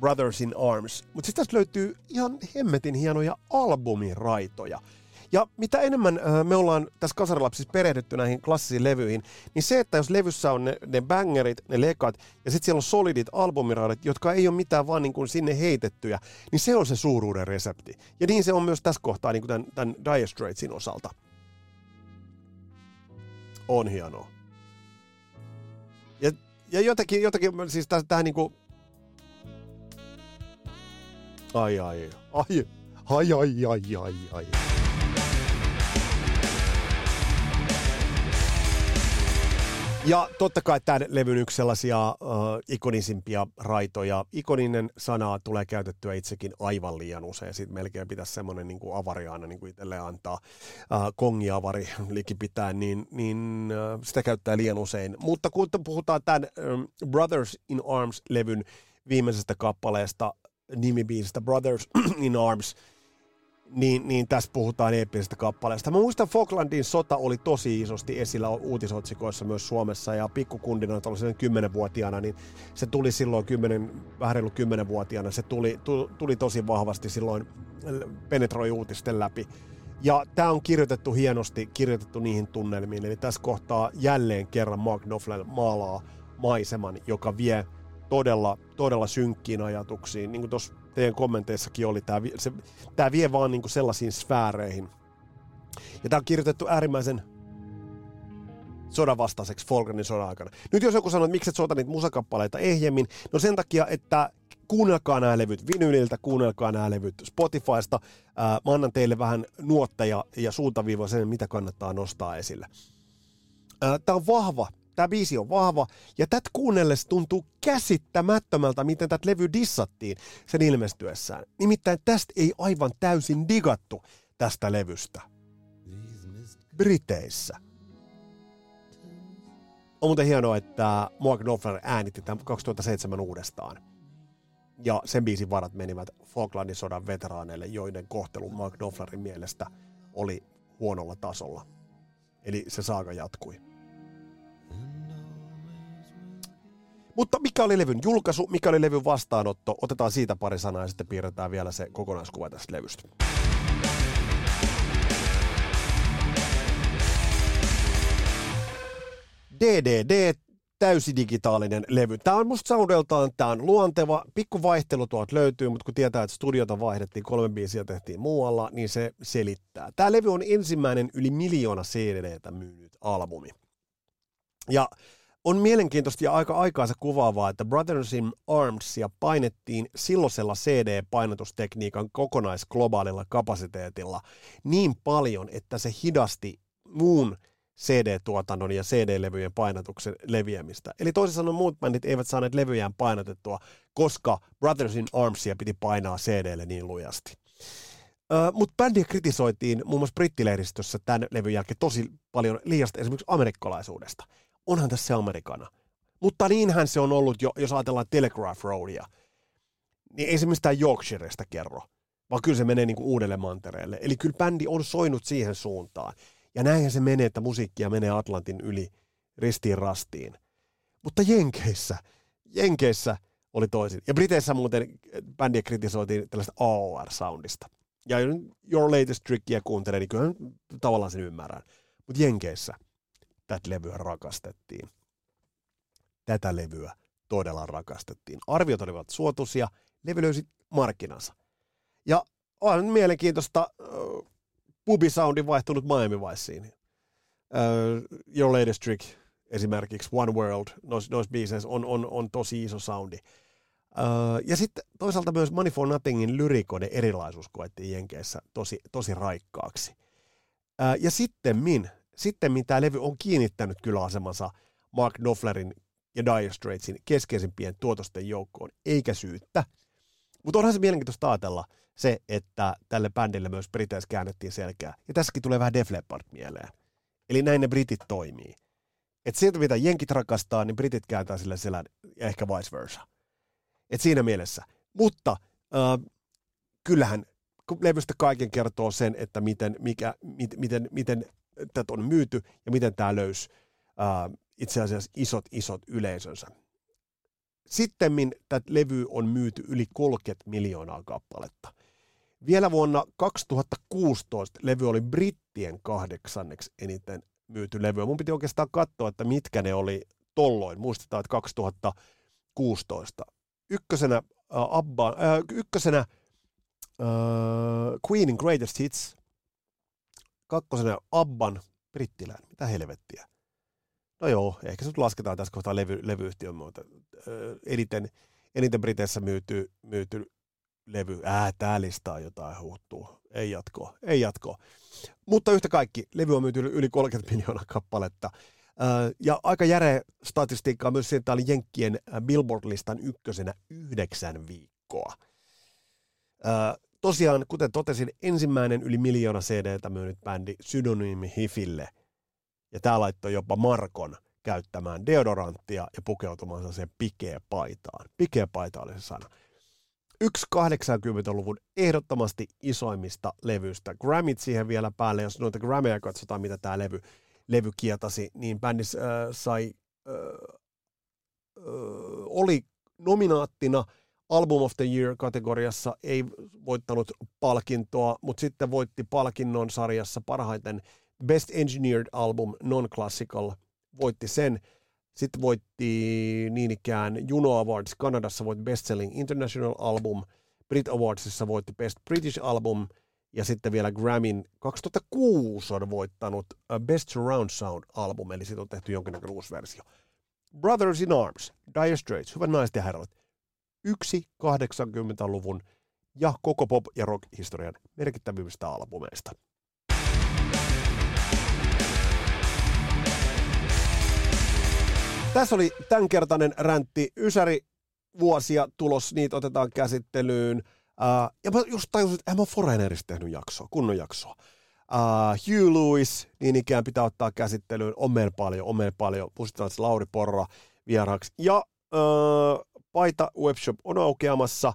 Brothers in Arms. Mutta sitten tästä löytyy ihan hemmetin hienoja albumiraitoja. Ja mitä enemmän me ollaan tässä kasarilapsissa perehdytty näihin klassisiin levyihin, niin se, että jos levyssä on ne, ne bangerit, ne lekat, ja sitten siellä on solidit albumiraadet, jotka ei ole mitään vaan niin kuin sinne heitettyjä, niin se on se suuruuden resepti. Ja niin se on myös tässä kohtaa niin kuin tämän, tämän Dire Straitsin osalta. On hienoa. Ja, ja jotenkin, jotenkin siis tähän niin kuin... Ai ai, ai, ai, ai, ai, ai, ai. Ja totta kai tämän levyn yksi sellaisia uh, ikonisimpia raitoja. Ikoninen sana tulee käytettyä itsekin aivan liian usein. Sitten melkein pitäisi semmoinen niin avariaana niin kuin itselleen antaa uh, kongiavari likipitää, niin, niin uh, sitä käyttää liian usein. Mutta kun puhutaan tämän um, Brothers in Arms-levyn viimeisestä kappaleesta, nimibiisistä Brothers in Arms – niin, niin tässä puhutaan eeppisestä kappaleesta. Mä muistan, Falklandin sota oli tosi isosti esillä uutisotsikoissa myös Suomessa, ja pikkukundina tuollaisen kymmenenvuotiaana, niin se tuli silloin kymmenen, vähän reilu kymmenenvuotiaana, se tuli, tuli tosi vahvasti silloin, penetroi uutisten läpi. Ja tämä on kirjoitettu hienosti, kirjoitettu niihin tunnelmiin, eli tässä kohtaa jälleen kerran Mark Knopfler maalaa maiseman, joka vie todella, todella synkkiin ajatuksiin. Niin kuin tuossa teidän kommenteissakin oli, tämä, se, tämä vie vaan niin kuin sellaisiin sfääreihin. Ja tämä on kirjoitettu äärimmäisen sodan vastaiseksi Folkrenin sodan aikana. Nyt jos joku sanoo, että miksi et soita niitä musakappaleita ehjemmin, no sen takia, että kuunnelkaa nämä levyt vinyliltä, kuunnelkaa nämä levyt Spotifysta. Ää, mä annan teille vähän nuotteja ja suuntaviivoja sen, mitä kannattaa nostaa esille. Tämä on vahva Tämä biisi on vahva, ja tätä kuunnellessa tuntuu käsittämättömältä, miten tätä levy dissattiin sen ilmestyessään. Nimittäin tästä ei aivan täysin digattu tästä levystä. Briteissä. On muuten hienoa, että Mark Knopfler äänitti tämän 2007 uudestaan. Ja sen biisin varat menivät Falklandin sodan veteraaneille, joiden kohtelu Mark Knopflerin mielestä oli huonolla tasolla. Eli se saaga jatkui. Mutta mikä oli levyn julkaisu, mikä oli levyn vastaanotto, otetaan siitä pari sanaa ja sitten piirretään vielä se kokonaiskuva tästä levystä. DDD, täysidigitaalinen levy. Tämä on musta soundeltaan, tämä on luonteva, pikku vaihtelu tuolta löytyy, mutta kun tietää, että studiota vaihdettiin, kolme biisiä tehtiin muualla, niin se selittää. Tämä levy on ensimmäinen yli miljoona CD-tä myynyt albumi. Ja on mielenkiintoista ja aika aikaansa kuvaavaa, että Brothers in Armsia painettiin silloisella CD-painotustekniikan kokonaisglobaalilla kapasiteetilla niin paljon, että se hidasti muun CD-tuotannon ja CD-levyjen painatuksen leviämistä. Eli toisin sanoen muut bändit eivät saaneet levyjään painotettua, koska Brothers in Armsia piti painaa CDlle niin lujasti. Mutta bändiä kritisoitiin muun muassa brittilehdistössä tämän levyn jälkeen tosi paljon liiasta esimerkiksi amerikkalaisuudesta onhan tässä Amerikana. Mutta niinhän se on ollut jo, jos ajatellaan Telegraph Roadia. Niin ei se mistään Yorkshiresta kerro, vaan kyllä se menee niin kuin uudelle mantereelle. Eli kyllä bändi on soinut siihen suuntaan. Ja näinhän se menee, että musiikkia menee Atlantin yli ristiin rastiin. Mutta Jenkeissä, Jenkeissä oli toisin. Ja Briteissä muuten bändiä kritisoitiin tällaista AOR-soundista. Ja Your Latest Trickia kuuntelee, niin kyllä tavallaan sen ymmärrän. Mutta Jenkeissä – tätä levyä rakastettiin. Tätä levyä todella rakastettiin. Arviot olivat suotuisia, levy löysi markkinansa. Ja on mielenkiintoista äh, pubisoundi vaihtunut Miami Viceen. Äh, Your Latest Trick esimerkiksi One World, noissa nois biiseissä on, on, on tosi iso soundi. Ja sitten toisaalta myös Money for Nothingin lyrikoiden erilaisuus koettiin Jenkeissä tosi, tosi raikkaaksi. Ja sitten min, sitten tämä levy on kiinnittänyt kyllä asemansa Mark Knopflerin ja Dire Straitsin keskeisimpien tuotosten joukkoon, eikä syyttä. Mutta onhan se mielenkiintoista ajatella se, että tälle bändille myös Briteissä käännettiin selkää. Ja tässäkin tulee vähän Def Leppard mieleen. Eli näin ne britit toimii. Että sieltä mitä jenkit rakastaa, niin britit kääntää sille selän ja ehkä vice versa. Et siinä mielessä. Mutta äh, kyllähän levystä kaiken kertoo sen, että miten, mikä, mit, miten, miten tätä on myyty ja miten tämä löysi äh, itse asiassa isot, isot yleisönsä. Sittemmin tätä levy on myyty yli 30 miljoonaa kappaletta. Vielä vuonna 2016 levy oli brittien kahdeksanneksi eniten myyty levy. Mun piti oikeastaan katsoa, että mitkä ne oli tolloin. Muistetaan, että 2016. Ykkösenä, äh, Abba, äh, ykkösenä äh, Queenin Greatest Hits. Kakkosena Abban Brittilään. Mitä helvettiä. No joo, ehkä se lasketaan tässä kohtaa levy, levyyhtiön muuta. Äh, eniten, eniten Briteissä myyty, myyty levy. Ää, tää listaa jotain huuttuu. Ei jatkoa, ei jatkoa. Mutta yhtä kaikki, levy on myyty yli 30 miljoonaa kappaletta. Ja aika järeä statistiikka on myös se, että oli Jenkkien Billboard-listan ykkösenä yhdeksän viikkoa. Tosiaan, kuten totesin, ensimmäinen yli miljoona CD-tä myynyt bändi Synonyymi Hifille. Ja tämä laittoi jopa Markon käyttämään deodoranttia ja pukeutumaan sen pikeä paitaan. Pikeä paita oli se sana yksi 80-luvun ehdottomasti isoimmista levyistä. Grammit siihen vielä päälle, jos noita Grammyja katsotaan, mitä tämä levy, levy kietasi, niin bändi äh, sai, äh, äh, oli nominaattina Album of the Year-kategoriassa, ei voittanut palkintoa, mutta sitten voitti palkinnon sarjassa parhaiten Best Engineered Album Non-Classical, voitti sen – sitten voitti niin ikään Juno Awards Kanadassa voitti Best Selling International Album, Brit Awardsissa voitti Best British Album. Ja sitten vielä Grammyn 2006 on voittanut Best Surround Sound Album, eli siitä on tehty jonkinnäköinen uusi versio. Brothers in Arms, Dire Straits, hyvät naiset ja herrat, yksi 80-luvun ja koko pop- ja rock-historian merkittävimmistä albumeista. Tässä oli tämänkertainen räntti. Ysäri vuosia tulos, niitä otetaan käsittelyyn. Uh, ja mä just tajusin, että en mä Foreignerista tehnyt jaksoa, kunnon jaksoa. Uh, Hugh Lewis, niin ikään pitää ottaa käsittelyyn. On meillä paljon, on meillä paljon. Muistetaan, Lauri Porra vieraaksi. Ja uh, Paita Webshop on aukeamassa.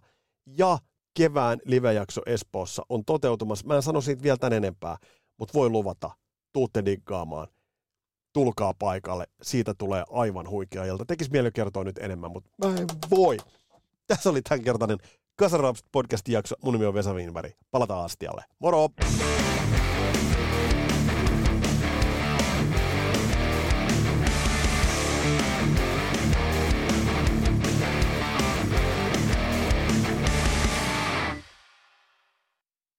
Ja kevään livejakso Espoossa on toteutumassa. Mä en sano siitä vielä tän enempää, mutta voi luvata, tuutte diggaamaan – tulkaa paikalle. Siitä tulee aivan huikea ilta. Tekis mieli kertoa nyt enemmän, mutta mä en voi. Tässä oli tämänkertainen Kasaraps podcast jakso. Mun nimi on Vesa Wienberg. Palataan astialle. Moro!